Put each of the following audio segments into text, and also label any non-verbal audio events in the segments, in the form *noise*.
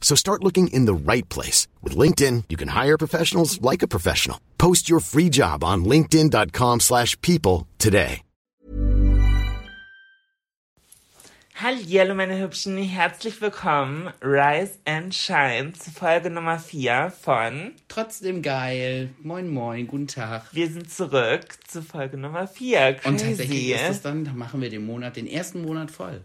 So start looking in the right place. With LinkedIn, you can hire professionals like a professional. Post your free job on linkedin.com slash people today. Hallo meine Hübschen, herzlich willkommen, Rise and Shine, zu Folge Nummer 4 von Trotzdem geil. Moin, moin, guten Tag. Wir sind zurück zu Folge Nummer 4. Crazy. Und tatsächlich ist es dann, da machen wir den Monat, den ersten Monat voll.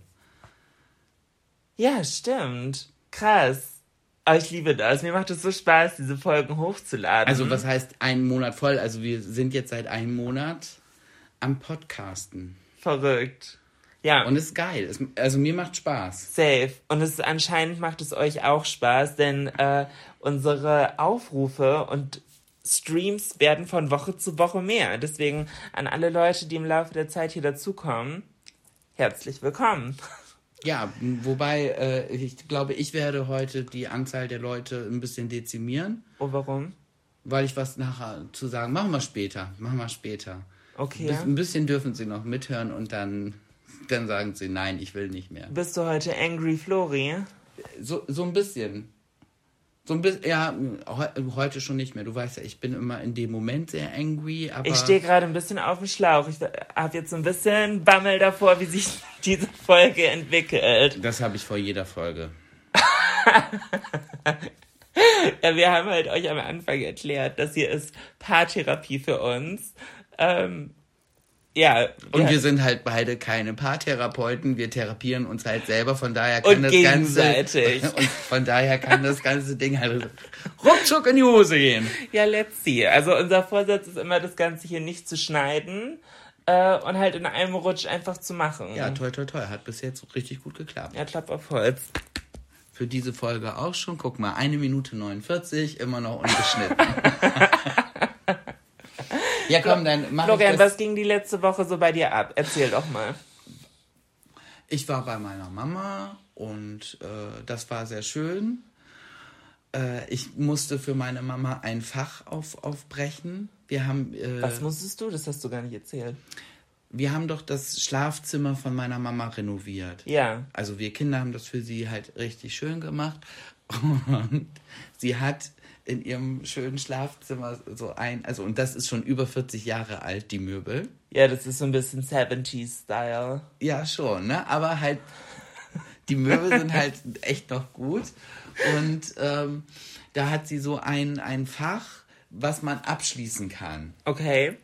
Ja, stimmt. Krass. Aber ich liebe das. Mir macht es so Spaß, diese Folgen hochzuladen. Also, was heißt einen Monat voll? Also, wir sind jetzt seit einem Monat am Podcasten. Verrückt. Ja. Und es ist geil. Es, also, mir macht Spaß. Safe. Und es anscheinend macht es euch auch Spaß, denn äh, unsere Aufrufe und Streams werden von Woche zu Woche mehr. Deswegen an alle Leute, die im Laufe der Zeit hier dazukommen, herzlich willkommen. *laughs* Ja, wobei äh, ich glaube, ich werde heute die Anzahl der Leute ein bisschen dezimieren. Oh, warum? Weil ich was nachher zu sagen. Machen wir später. Machen wir später. Okay. Bis, ein bisschen dürfen sie noch mithören und dann, dann sagen sie, nein, ich will nicht mehr. Bist du heute Angry Flori? So, so ein bisschen. So ein bisschen, ja, he heute schon nicht mehr. Du weißt ja, ich bin immer in dem Moment sehr angry, aber. Ich stehe gerade ein bisschen auf dem Schlauch. Ich habe jetzt so ein bisschen Bammel davor, wie sich *laughs* diese Folge entwickelt. Das habe ich vor jeder Folge. *laughs* ja, wir haben halt euch am Anfang erklärt, das hier ist Paartherapie für uns. Ähm, ja. Und wir sind halt beide keine Paartherapeuten, wir therapieren uns halt selber, von daher kann und das gegenseitig. ganze *laughs* und von daher kann das ganze Ding halt ruckzuck in die Hose gehen. Ja, let's see. Also unser Vorsatz ist immer, das Ganze hier nicht zu schneiden äh, und halt in einem Rutsch einfach zu machen. Ja, toll, toll, toll. Hat bis jetzt richtig gut geklappt. Ja, Klapp auf Holz. Für diese Folge auch schon. Guck mal, eine Minute 49, immer noch ungeschnitten. *laughs* Ja, komm, dann mach Florian, ich das. was ging die letzte Woche so bei dir ab? Erzähl doch mal. Ich war bei meiner Mama und äh, das war sehr schön. Äh, ich musste für meine Mama ein Fach auf, aufbrechen. Wir haben. Äh, Was musstest du? Das hast du gar nicht erzählt. Wir haben doch das Schlafzimmer von meiner Mama renoviert. Ja. Also wir Kinder haben das für sie halt richtig schön gemacht. *laughs* Und sie hat in ihrem schönen Schlafzimmer so ein, also und das ist schon über 40 Jahre alt, die Möbel. Ja, das ist so ein bisschen 70s-Style. Ja, schon, ne? Aber halt, die Möbel sind halt echt noch gut. Und ähm, da hat sie so ein, ein Fach, was man abschließen kann. Okay.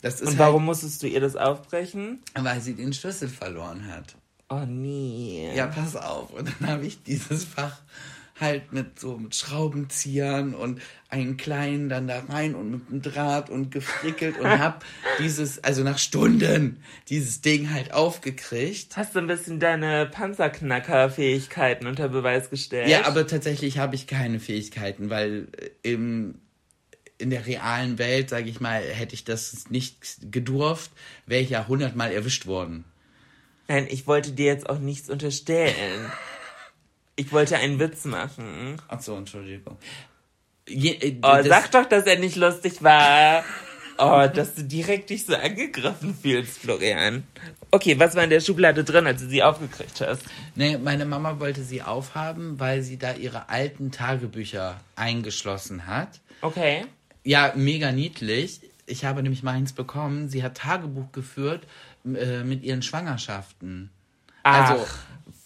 Das ist Und warum musstest du ihr das aufbrechen? Halt, weil sie den Schlüssel verloren hat. Oh nee. Ja, pass auf. Und dann habe ich dieses Fach halt mit so mit Schraubenziehern und einen kleinen dann da rein und mit einem Draht und gefrickelt und *laughs* hab dieses, also nach Stunden, dieses Ding halt aufgekriegt. Hast du ein bisschen deine Panzerknacker-Fähigkeiten unter Beweis gestellt? Ja, aber tatsächlich habe ich keine Fähigkeiten, weil im, in der realen Welt, sage ich mal, hätte ich das nicht gedurft, wäre ich ja hundertmal erwischt worden. Nein, ich wollte dir jetzt auch nichts unterstellen. *laughs* Ich wollte einen Witz machen. Ach so, Entschuldigung. Je, äh, Oh, sag doch, dass er nicht lustig war. Oh, dass du direkt dich so angegriffen fühlst, Florian. Okay, was war in der Schublade drin, als du sie aufgekriegt hast? Nee, meine Mama wollte sie aufhaben, weil sie da ihre alten Tagebücher eingeschlossen hat. Okay. Ja, mega niedlich. Ich habe nämlich meins bekommen. Sie hat Tagebuch geführt äh, mit ihren Schwangerschaften. Also Ach.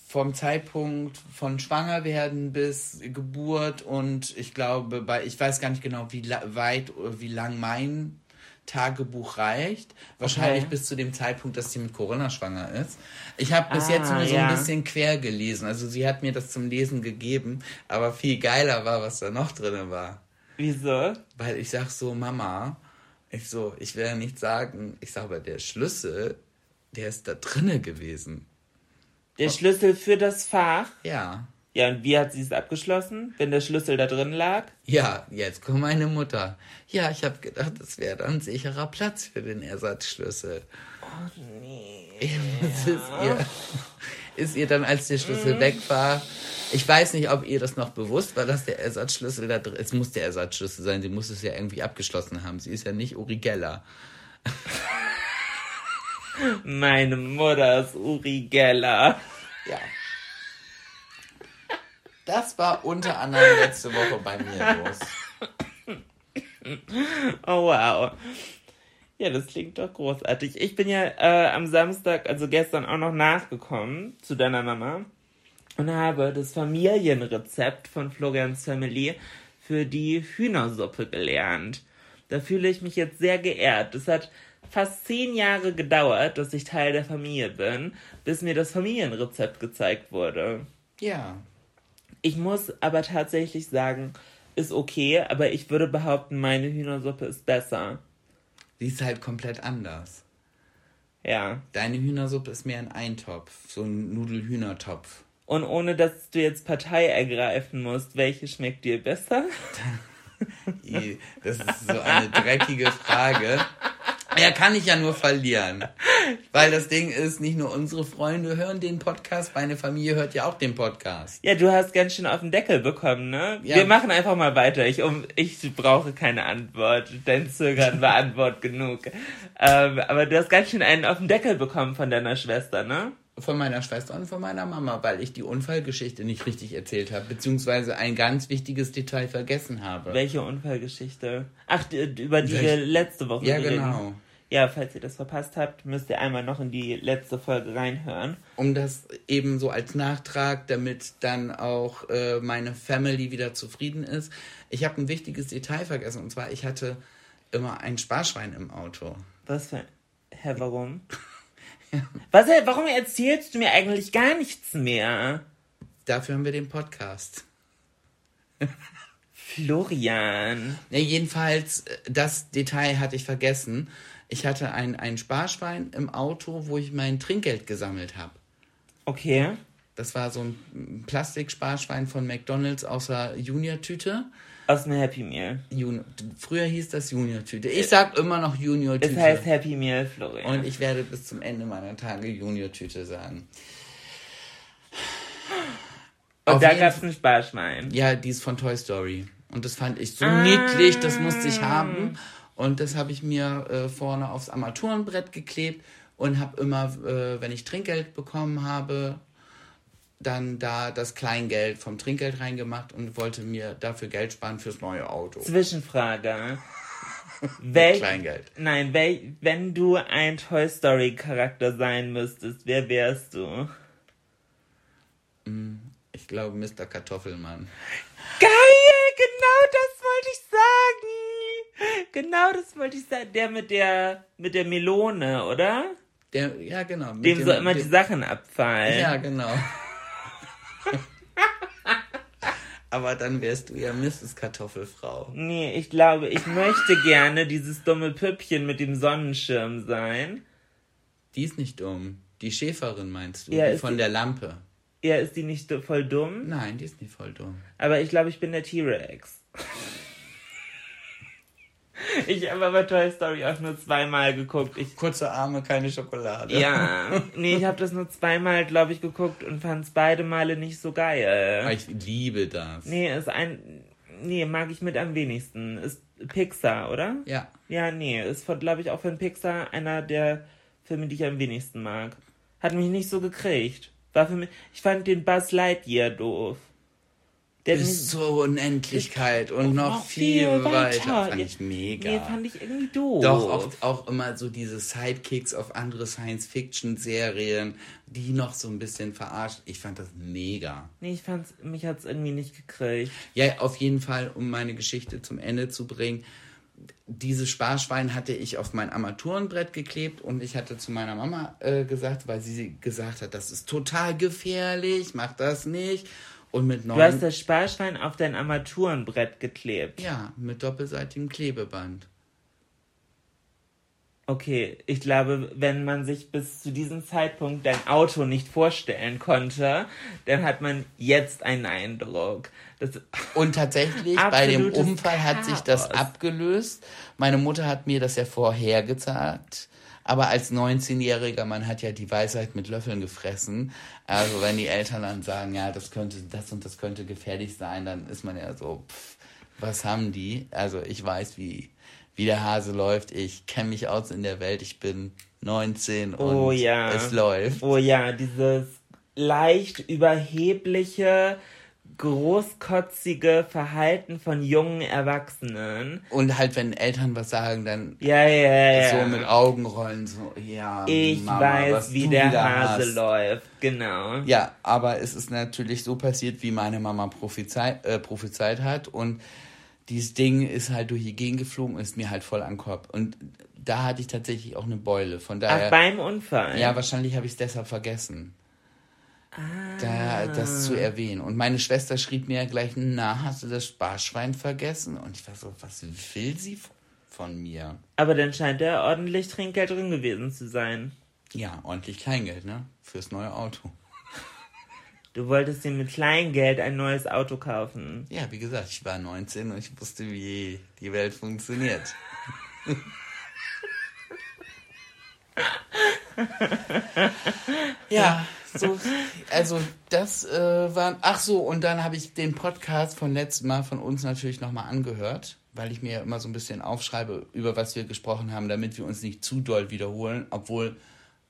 Vom Zeitpunkt von Schwangerwerden bis Geburt und ich glaube, bei ich weiß gar nicht genau, wie weit oder wie lang mein Tagebuch reicht. Wahrscheinlich Okay. bis zu dem Zeitpunkt, dass sie mit Corona schwanger ist. Ich habe bis Ah, jetzt nur so ja. ein bisschen quer gelesen. Also sie hat mir das zum Lesen gegeben, aber viel geiler war, was da noch drin war. Wieso? Weil ich sag so, Mama, ich so, ich will ja nicht sagen, ich sag aber, der Schlüssel, der ist da drinne gewesen. Der Schlüssel für das Fach? Ja. Ja, und wie hat sie es abgeschlossen, wenn der Schlüssel da drin lag? Ja, jetzt kommt meine Mutter. Ja, ich habe gedacht, das wäre dann ein sicherer Platz für den Ersatzschlüssel. Oh, nee. Das ist ihr, ist ihr dann, als der Schlüssel weg war, ich weiß nicht, ob ihr das noch bewusst war, dass der Ersatzschlüssel da drin Es muss der Ersatzschlüssel sein, sie muss es ja irgendwie abgeschlossen haben. Sie ist ja nicht Uri Geller. Meine Mutter ist Uri Geller. Ja. Das war unter anderem letzte Woche bei mir los. Oh wow. Ja, das klingt doch großartig. Ich bin ja äh, am Samstag, also gestern auch noch nachgekommen zu deiner Mama und habe das Familienrezept von Florians Family für die Hühnersuppe gelernt. Da fühle ich mich jetzt sehr geehrt. Es hat fast zehn Jahre gedauert, dass ich Teil der Familie bin, bis mir das Familienrezept gezeigt wurde. Ja. Ich muss aber tatsächlich sagen, ist okay, aber ich würde behaupten, meine Hühnersuppe ist besser. Die ist halt komplett anders. Ja. Deine Hühnersuppe ist mehr ein Eintopf, so ein Nudelhühnertopf. Und ohne dass du jetzt Partei ergreifen musst, welche schmeckt dir besser? *laughs* Das ist so eine dreckige Frage. *laughs* Ja, kann ich ja nur verlieren. Weil das Ding ist, nicht nur unsere Freunde hören den Podcast, meine Familie hört ja auch den Podcast. Ja, du hast ganz schön auf den Deckel bekommen, ne? Ja. Wir machen einfach mal weiter. Ich, um, ich brauche keine Antwort. Dein Zögern war Antwort genug. Ähm, aber du hast ganz schön einen auf den Deckel bekommen von deiner Schwester, ne? Von meiner Schwester und von meiner Mama, weil ich die Unfallgeschichte nicht richtig erzählt habe, beziehungsweise ein ganz wichtiges Detail vergessen habe. Welche Unfallgeschichte? Ach, über die Welch- wir letzte Woche Ja, reden. Ja, falls ihr das verpasst habt, müsst ihr einmal noch in die letzte Folge reinhören. Um das eben so als Nachtrag, damit dann auch äh, meine Family wieder zufrieden ist. Ich habe ein wichtiges Detail vergessen, und zwar, ich hatte immer ein Sparschwein im Auto. Was für. Hä, warum? *laughs* Was, hä, warum erzählst du mir eigentlich gar nichts mehr? Dafür haben wir den Podcast. *laughs* Florian. Ja, jedenfalls, äh, das Detail hatte ich vergessen. Ich hatte ein, ein Sparschwein im Auto, wo ich mein Trinkgeld gesammelt habe. Okay. Das war so ein Plastiksparschwein von McDonalds aus der Junior-Tüte. Aus dem Happy Meal. Junior, früher hieß das Junior-Tüte. Ich sag immer noch Es Junior-Tüte. heißt Happy Meal, Florian. Und ich werde bis zum Ende meiner Tage Junior-Tüte sagen. Und auf da gab es ein Sparschwein. Ja, die ist von Toy Story. Und das fand ich so Ah. niedlich, das musste ich haben. Und das habe ich mir äh, vorne aufs Armaturenbrett geklebt und habe immer, äh, wenn ich Trinkgeld bekommen habe, dann da das Kleingeld vom Trinkgeld reingemacht und wollte mir dafür Geld sparen fürs neue Auto. Zwischenfrage. *laughs* Wel Kleingeld. Nein, wel wenn du ein Toy Story Charakter sein müsstest, wer wärst du? Ich glaube, Mr. Kartoffelmann. Geil, genau das wollte ich sagen. Genau das wollte ich sagen. Der mit der mit der Melone, oder? Der, ja, genau. mit Dem so immer dem- die Sachen abfallen. Ja, genau. *laughs* Aber dann wärst du ja Mrs. Kartoffelfrau. Nee, ich glaube, ich möchte gerne dieses dumme Püppchen mit dem Sonnenschirm sein. Die ist nicht dumm. Die Schäferin meinst du? Ja, die von die- der Lampe. Ja, ist die nicht voll dumm? Nein, die ist nicht voll dumm. Aber ich glaube, ich bin der T-Rex. *laughs* *laughs* Ich habe aber Toy Story auch nur zweimal geguckt. Ich, Kurze Arme, keine Schokolade. ja, *laughs* nee, ich habe das nur zweimal, glaube ich, geguckt und fand es beide Male nicht so geil. Ich liebe das. Nee, ist ein, nee, mag ich mit am wenigsten. Ist Pixar, oder? Ja. Ja, nee, ist, glaube ich, auch von Pixar einer der Filme, die ich am wenigsten mag. Hat mich nicht so gekriegt. War für mich, ich fand den Buzz Lightyear doof. Mich- Bis zur Unendlichkeit und noch, noch viel, viel weiter. weiter. Fand ich mega. Nee, fand ich irgendwie doof. Doch, auch, auch immer so diese Sidekicks auf andere Science-Fiction-Serien, die noch so ein bisschen verarscht. Ich fand das mega. Nee, ich fand's, mich hat's irgendwie nicht gekriegt. Ja, auf jeden Fall, um meine Geschichte zum Ende zu bringen. dieses Sparschwein hatte ich auf mein Armaturenbrett geklebt und ich hatte zu meiner Mama äh, gesagt, weil sie gesagt hat, das ist total gefährlich, mach das nicht. Und mit Du hast das Sparschwein auf dein Armaturenbrett geklebt. Ja, mit doppelseitigem Klebeband. Okay, ich glaube, wenn man sich bis zu diesem Zeitpunkt dein Auto nicht vorstellen konnte, dann hat man jetzt einen Eindruck. Das Und tatsächlich, bei dem Unfall hat sich das abgelöst. Meine Mutter hat mir das ja vorher gesagt. Aber als 19-Jähriger, man hat ja die Weisheit mit Löffeln gefressen. Also wenn die Eltern dann sagen, ja, das könnte, das und das könnte gefährlich sein, dann ist man ja so, pff, was haben die? Also ich weiß, wie, wie der Hase läuft. Ich kenne mich aus in der Welt. Ich bin 19 und oh, ja. es läuft. Oh ja, dieses leicht überhebliche, großkotzige Verhalten von jungen Erwachsenen. Und halt, wenn Eltern was sagen, dann ja, ja, ja. so mit Augenrollen, so, ja. Ich Mama, weiß, wie der Hase hast. läuft, genau. Ja, aber es ist natürlich so passiert, wie meine Mama prophezeit, äh, prophezeit hat. Und dieses Ding ist halt durch die Gegend geflogen und ist mir halt voll an den Kopf. Und da hatte ich tatsächlich auch eine Beule. Von daher. Ach, beim Unfall? Ja, wahrscheinlich habe ich es deshalb vergessen da, das zu erwähnen. Und meine Schwester schrieb mir gleich, na, hast du das Sparschwein vergessen? Und ich war so, was will sie von mir? Aber dann scheint da ordentlich Trinkgeld drin gewesen zu sein. Ja, ordentlich Kleingeld, ne? Fürs neue Auto. Du wolltest dir mit Kleingeld ein neues Auto kaufen. Ja, wie gesagt, ich war 19 und ich wusste, wie die Welt funktioniert. *laughs* ja, so, also das äh, war. Ach so, und dann habe ich den Podcast von letztem Mal von uns natürlich nochmal angehört, weil ich mir immer so ein bisschen aufschreibe, über was wir gesprochen haben, damit wir uns nicht zu doll wiederholen, obwohl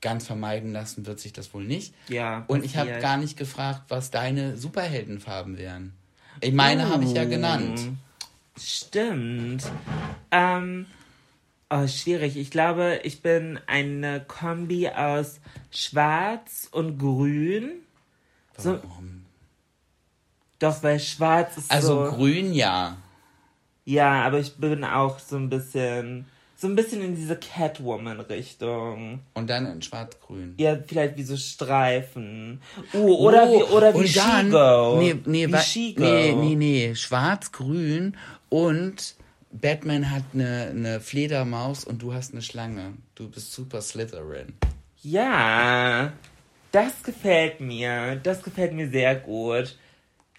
ganz vermeiden lassen wird sich das wohl nicht. Ja. Und ich habe gar nicht gefragt, was deine Superheldenfarben wären. Ich meine, oh. habe ich ja genannt. Stimmt. Ähm, Oh, schwierig. Ich glaube, ich bin eine Kombi aus Schwarz und Grün. So, Warum? Doch, weil Schwarz ist also so. Also Grün, ja. Ja, aber ich bin auch so ein bisschen. So ein bisschen in diese Catwoman-Richtung. Und dann in Schwarz-Grün. Ja, vielleicht wie so Streifen. Uh, oder oh, wie, oder wie Shigo. Nee, nee, wie Shigo. nee, nee, nee. Schwarz-Grün und Batman hat eine, eine Fledermaus und du hast eine Schlange. Du bist super Slytherin. Ja, das gefällt mir. Das gefällt mir sehr gut.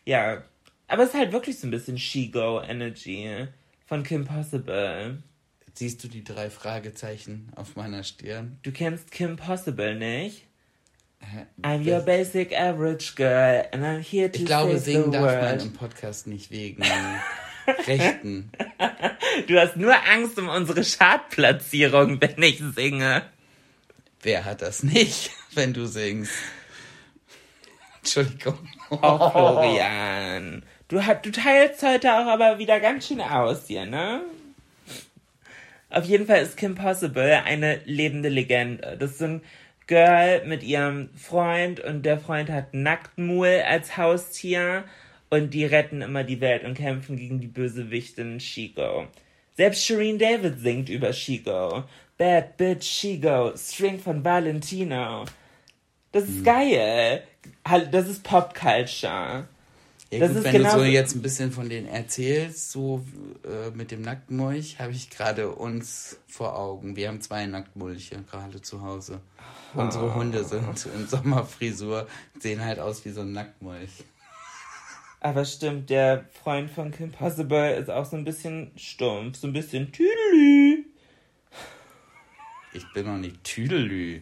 Ja, aber es ist halt wirklich so ein bisschen She-Go-Energy von Kim Possible. Siehst du die drei Fragezeichen auf meiner Stirn? Du kennst Kim Possible nicht? I'm your basic average girl and I'm here to Ich glaube, singen darf man im Podcast nicht wegen *laughs* Rechten. Du hast nur Angst um unsere Chartplatzierung, wenn ich singe. Wer hat das nicht, *laughs* wenn du singst? Entschuldigung. Oh, Florian. Du, du teilst heute auch aber wieder ganz schön aus hier, ne? Auf jeden Fall ist Kim Possible eine lebende Legende. Das ist so ein Girl mit ihrem Freund und der Freund hat Nacktmull als Haustier und die retten immer die Welt und kämpfen gegen die Bösewichtin Shigo. Selbst Shireen David singt über Shigo. Bad Bitch Shigo, String von Valentino. Das ist hm. geil. Das ist Pop Culture. Ja, das gut, ist wenn genau du so jetzt ein bisschen von denen erzählst, so äh, mit dem Nacktmulch, habe ich gerade uns vor Augen. Wir haben zwei Nacktmulche gerade zu Hause. Oh. Unsere Hunde sind in Sommerfrisur, sehen halt aus wie so ein Nacktmulch. Aber stimmt, der Freund von Kim Possible ist auch so ein bisschen stumpf, so ein bisschen Tüdelü. Ich bin noch nicht Tüdelü.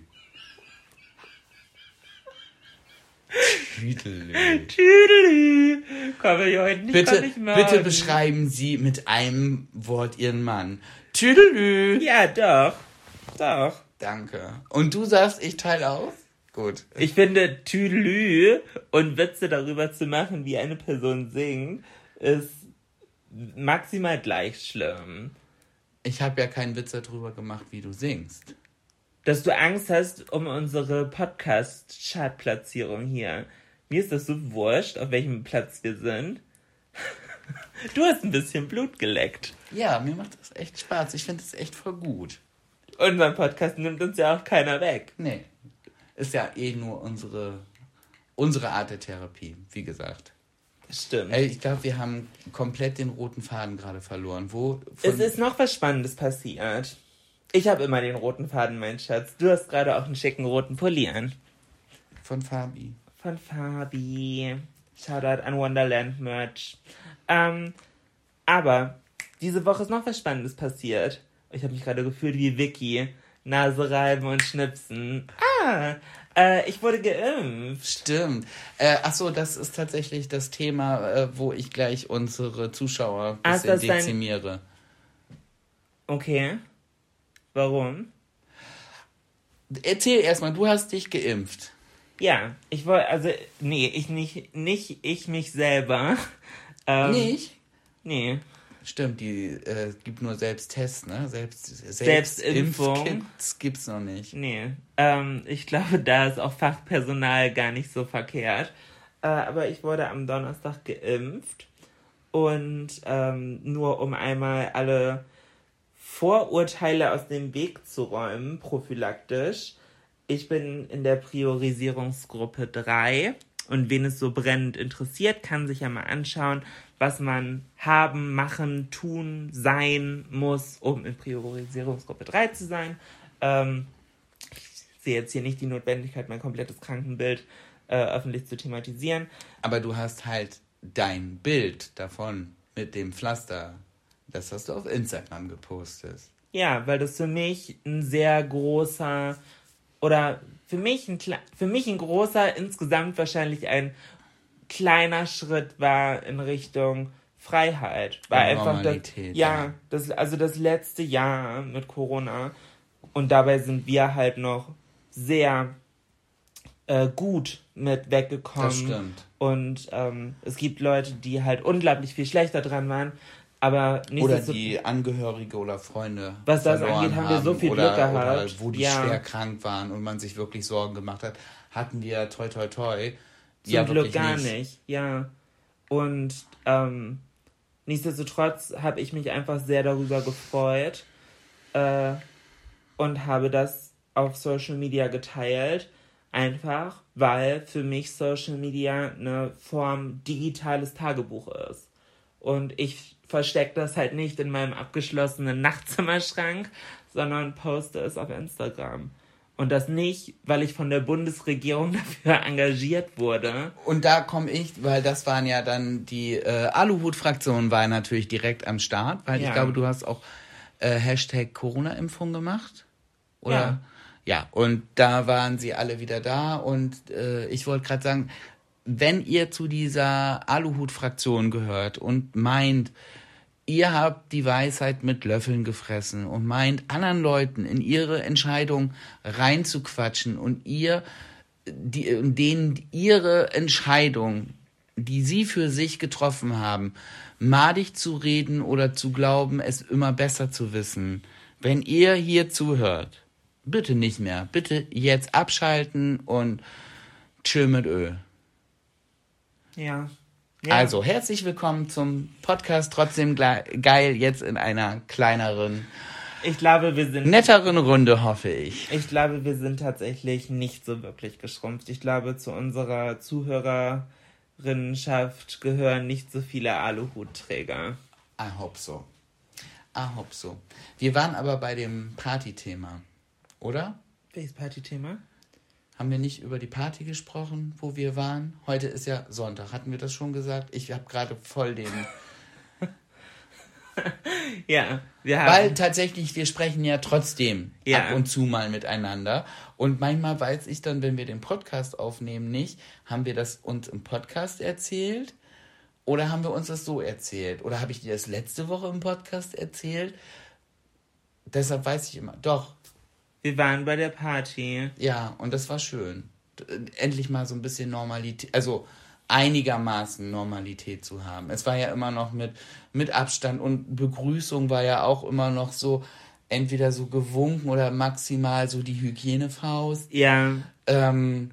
Tüdelü. Tüdelü. Kommen wir heute nicht, bitte, nicht Bitte beschreiben Sie mit einem Wort Ihren Mann. Tüdelü. Ja, doch. Doch. Danke. Und du sagst, ich teile aus? Gut. Ich finde, Tüdelü und Witze darüber zu machen, wie eine Person singt, ist maximal gleich schlimm. Ich habe ja keinen Witz darüber gemacht, wie du singst. Dass du Angst hast um unsere Podcast-Chart-Platzierung hier. Mir ist das so wurscht, auf welchem Platz wir sind. *laughs* Du hast ein bisschen Blut geleckt. Ja, mir macht das echt Spaß. Ich finde es echt voll gut. Unseren Podcast nimmt uns ja auch keiner weg. Nee. Ist ja eh nur unsere, unsere Art der Therapie, wie gesagt. Stimmt. Ich glaube, wir haben komplett den roten Faden gerade verloren. Wo? Es ist noch was Spannendes passiert. Ich habe immer den roten Faden, mein Schatz. Du hast gerade auch einen schicken roten Pulli an. Von Fabi. Von Fabi. Shoutout an Wonderland Merch. Ähm, aber diese Woche ist noch was Spannendes passiert. Ich habe mich gerade gefühlt wie Vicky. Nase reiben und schnipsen. Ah, äh, ich wurde geimpft. Stimmt. Äh, ach so, das ist tatsächlich das Thema, äh, wo ich gleich unsere Zuschauer ein bisschen ist das dein- dezimiere. Okay. Warum? Erzähl erstmal, du hast dich geimpft. Ja, ich wollte, also, nee, ich nicht, nicht ich mich selber. Ähm, Nicht? Nee. Stimmt, die äh, gibt nur Selbsttests, ne? Selbst, Selbstimpfung. Impfkits gibt's noch nicht. Nee, ähm, ich glaube, da ist auch Fachpersonal gar nicht so verkehrt. Äh, aber ich wurde am Donnerstag geimpft und ähm, nur um einmal alle Vorurteile aus dem Weg zu räumen, prophylaktisch. Ich bin in der Priorisierungsgruppe 3 und wen es so brennend interessiert, kann sich ja mal anschauen, was man haben, machen, tun, sein muss, um in Priorisierungsgruppe 3 zu sein. Ähm, ich sehe jetzt hier nicht die Notwendigkeit, mein komplettes Krankenbild äh, öffentlich zu thematisieren. Aber du hast halt dein Bild davon mit dem Pflaster. Das hast du auf Instagram gepostet. Ja, weil das für mich ein sehr großer oder für mich ein für mich ein großer, insgesamt wahrscheinlich ein kleiner Schritt war in Richtung Freiheit. War Und einfach das, ja. das also das letzte Jahr mit Corona und dabei sind wir halt noch sehr äh, gut mit weggekommen. Das stimmt. Und ähm, es gibt Leute, die halt unglaublich viel schlechter dran waren, aber Oder die Angehörige oder Freunde. Was das angeht, haben wir so viel oder, Glück gehabt. Oder wo die Ja. schwer krank waren und man sich wirklich Sorgen gemacht hat, hatten wir toi toi toi. Zum ja, Glück gar nicht. ja. Und ähm, nichtsdestotrotz habe ich mich einfach sehr darüber gefreut äh, und habe das auf Social Media geteilt. Einfach, weil für mich Social Media eine Form digitales Tagebuch ist. Und ich verstecke das halt nicht in meinem abgeschlossenen Nachtzimmerschrank, sondern poste es auf Instagram. Und das nicht, weil ich von der Bundesregierung *laughs* dafür engagiert wurde, Und da komme ich, weil das waren ja dann die äh, Aluhut-Fraktion war natürlich direkt am Start, weil Ja. ich glaube, du hast auch äh, Hashtag Corona-Impfung gemacht. Oder? Ja. Ja, und da waren sie alle wieder da und äh, ich wollte gerade sagen, wenn ihr zu dieser Aluhut-Fraktion gehört und meint, ihr habt die Weisheit mit Löffeln gefressen und meint, anderen Leuten in ihre Entscheidung reinzuquatschen und ihr, die, denen ihre Entscheidung, die sie für sich getroffen haben, madig zu reden oder zu glauben, es immer besser zu wissen. Wenn ihr hier zuhört, bitte nicht mehr. Bitte jetzt abschalten und chill mit Öl. Ja. ja. Also, herzlich willkommen zum Podcast Trotzdem geil, jetzt in einer kleineren, Ich glaube, wir sind. netteren Runde, hoffe ich. Ich glaube, wir sind tatsächlich nicht so wirklich geschrumpft. Ich glaube, zu unserer Zuhörerinnenschaft gehören nicht so viele Aluhutträger. I hope so. I hope so. Wir waren aber bei dem Partythema, oder? Welches Partythema? Haben wir nicht über die Party gesprochen, wo wir waren? Heute ist ja Sonntag. Hatten wir das schon gesagt? Ich habe gerade voll den. *laughs* Ja, wir haben. Weil tatsächlich, wir sprechen ja trotzdem Ja. ab und zu mal miteinander. Und manchmal weiß ich dann, wenn wir den Podcast aufnehmen, nicht, haben wir das uns im Podcast erzählt oder haben wir uns das so erzählt? Oder habe ich dir das letzte Woche im Podcast erzählt? Deshalb weiß ich immer. Doch, wir waren bei der Party. ja, und das war schön. Endlich mal so ein bisschen Normalität, also einigermaßen Normalität zu haben. Es war ja immer noch mit, mit Abstand und Begrüßung war ja auch immer noch so entweder so gewunken oder maximal so die Hygienefaust. Ja, Ähm,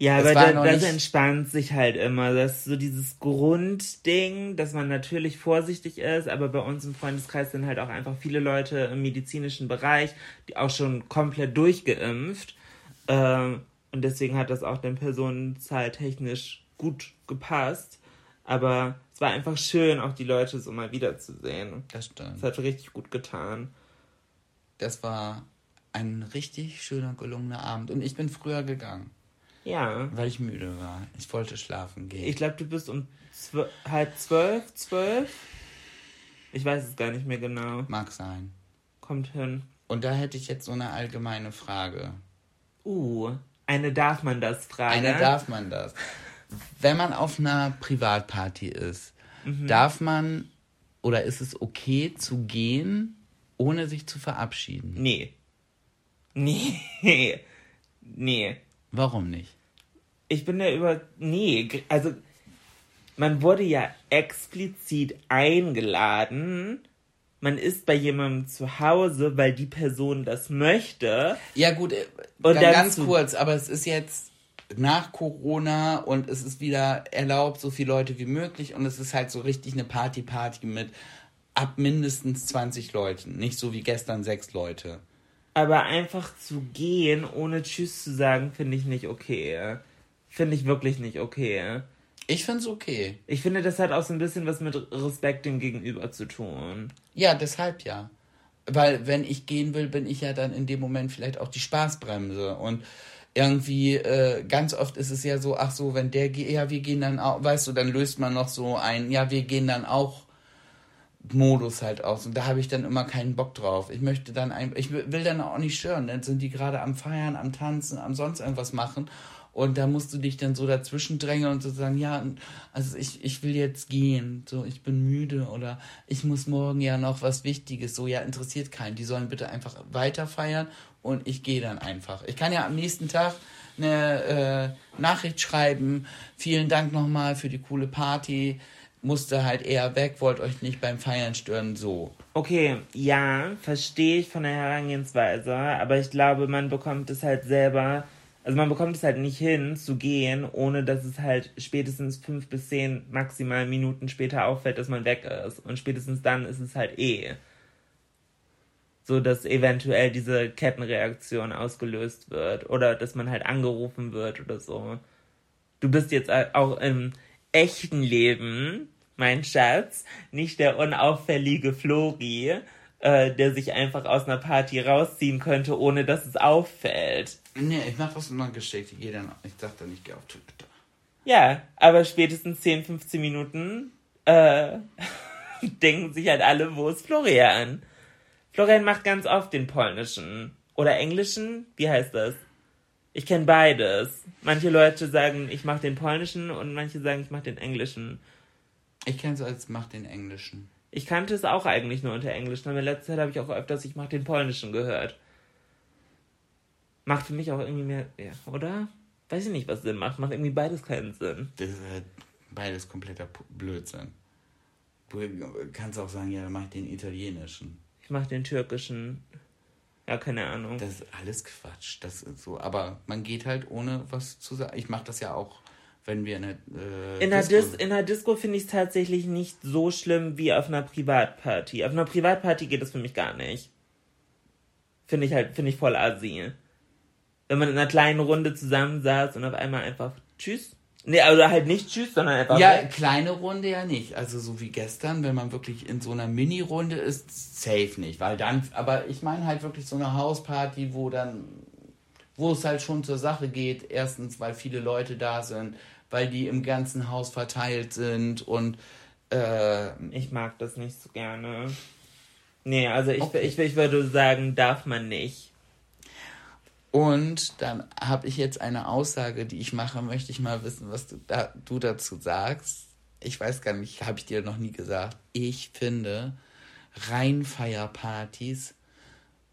Ja, Es aber da, das entspannt sich halt immer. Das ist so dieses Grundding, dass man natürlich vorsichtig ist, aber bei uns im Freundeskreis sind halt auch einfach viele Leute im medizinischen Bereich, die auch schon komplett durchgeimpft. Ähm, und deswegen hat das auch den Personenzahl technisch gut gepasst. Aber es war einfach schön, auch die Leute so mal wiederzusehen. Das stimmt. Es hat richtig gut getan. Das war ein richtig schöner, gelungener Abend. Und ich bin früher gegangen, Ja. weil ich müde war. Ich wollte schlafen gehen. Ich glaube, du bist um zw halb zwölf, zwölf? Ich weiß es gar nicht mehr genau. Mag sein. Kommt hin. Und da hätte ich jetzt so eine allgemeine Frage. Uh, eine darf man das fragen? Eine darf man das. Wenn man auf einer Privatparty ist, Mhm. darf man oder ist es okay zu gehen, ohne sich zu verabschieden? Nee. Nee. *laughs* Nee. Warum nicht? Ich bin da über. Nee. Also, man wurde ja explizit eingeladen. Man ist bei jemandem zu Hause, weil die Person das möchte. Ja gut, äh, Und dann ganz kurz, aber es ist jetzt nach Corona und es ist wieder erlaubt, so viele Leute wie möglich und es ist halt so richtig eine Party-Party mit ab mindestens 20 Leuten, nicht so wie gestern sechs Leute. Aber einfach zu gehen, ohne Tschüss zu sagen, finde ich nicht okay. Finde ich wirklich nicht okay. Ich find's okay. Ich finde, das hat auch so ein bisschen was mit Respekt dem Gegenüber zu tun. Ja, deshalb ja. Weil wenn ich gehen will, bin ich ja dann in dem Moment vielleicht auch die Spaßbremse. Und irgendwie, äh, ganz oft ist es ja so, ach so, wenn der geht, ja, wir gehen dann auch, weißt du, dann löst man noch so ein, ja, wir gehen dann auch Modus halt aus. Und da habe ich dann immer keinen Bock drauf. Ich möchte dann ein, ich will dann auch nicht stören. Dann sind die gerade am Feiern, am Tanzen, am sonst irgendwas machen. Und da musst du dich dann so dazwischen drängen und so sagen, ja, also ich, ich will jetzt gehen, so ich bin müde oder ich muss morgen ja noch was Wichtiges, so ja, interessiert keinen. Die sollen bitte einfach weiter feiern und ich gehe dann einfach. Ich kann ja am nächsten Tag eine äh, Nachricht schreiben, vielen Dank nochmal für die coole Party, musste halt eher weg, wollt euch nicht beim Feiern stören, so. Okay, ja, verstehe ich von der Herangehensweise, aber ich glaube, man bekommt es halt selber, also man bekommt es halt nicht hin zu gehen, ohne dass es halt spätestens fünf bis zehn maximal Minuten später auffällt, dass man weg ist. Und spätestens dann ist es halt eh. So dass eventuell diese Kettenreaktion ausgelöst wird oder dass man halt angerufen wird oder so. Du bist jetzt auch im echten Leben, mein Schatz, nicht der unauffällige Flori, äh, der sich einfach aus einer Party rausziehen könnte, ohne dass es auffällt. Nee, ich mach das immer geschickt, ich gehe dann, ich sag dann, ich gehe auf Twitter. Ja, aber spätestens 10, 15 Minuten äh, *laughs* denken sich halt alle, wo ist Florian? Florian macht ganz oft den polnischen. Oder englischen? Wie heißt das? Ich kenne beides. Manche Leute sagen, ich mache den polnischen und manche sagen, ich mache den englischen. Ich kenne es als mach den Englischen. Ich kannte es auch eigentlich nur unter englischen, aber in letzter Zeit habe ich auch öfters, ich mache den polnischen gehört. Macht für mich auch irgendwie mehr, ja, oder? Weiß ich nicht, was Sinn macht. Macht irgendwie beides keinen Sinn. Das ist halt beides kompletter Blödsinn. Du kannst auch sagen, ja, dann mach ich den italienischen. Ich mache den türkischen. Ja, keine Ahnung. Das ist alles Quatsch. Das ist so. Aber man geht halt ohne was zu sagen. Ich mache das ja auch, wenn wir eine. Äh, In der, Disco- Dis in der Disco finde ich es tatsächlich nicht so schlimm wie auf einer Privatparty. Auf einer Privatparty geht es für mich gar nicht. Finde ich halt, finde ich voll assi. Wenn man in einer kleinen Runde zusammensaß und auf einmal einfach Tschüss. Nee, oder halt nicht Tschüss, sondern einfach Ja, weg. kleine Runde ja nicht. Also so wie gestern, wenn man wirklich in so einer Mini-Runde ist, safe nicht. Weil dann, aber ich meine halt wirklich so eine Hausparty, wo dann, wo es halt schon zur Sache geht. Erstens, weil viele Leute da sind, weil die im ganzen Haus verteilt sind und äh, Ich mag das nicht so gerne. Nee, also ich, Okay. ich, ich würde sagen, darf man nicht. Und dann habe ich jetzt eine Aussage, die ich mache, möchte ich mal wissen, was du, da, du dazu sagst. Ich weiß gar nicht, habe ich dir noch nie gesagt. Ich finde Rheinfeierpartys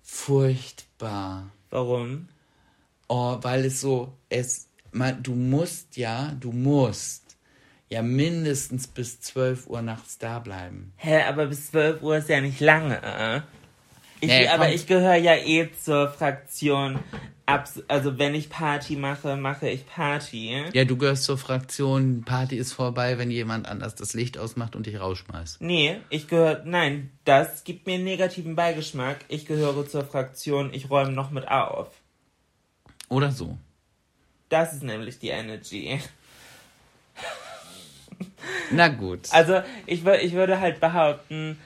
furchtbar. Warum? Oh, weil es so, es, man, du musst ja, du musst ja mindestens bis 12 Uhr nachts da bleiben. Hä, aber bis 12 Uhr ist ja nicht lange. äh? Ich, Nee, aber ich gehöre ja eh zur Fraktion. Abs also wenn ich Party mache, mache ich Party. Ja, du gehörst zur Fraktion, Party ist vorbei, wenn jemand anders das Licht ausmacht und dich rausschmeißt. Nee, ich gehöre. Nein, das gibt mir einen negativen Beigeschmack. Ich gehöre zur Fraktion, ich räume noch mit auf. Oder so. Das ist nämlich die Energy. Na gut. Also ich, ich würde halt behaupten,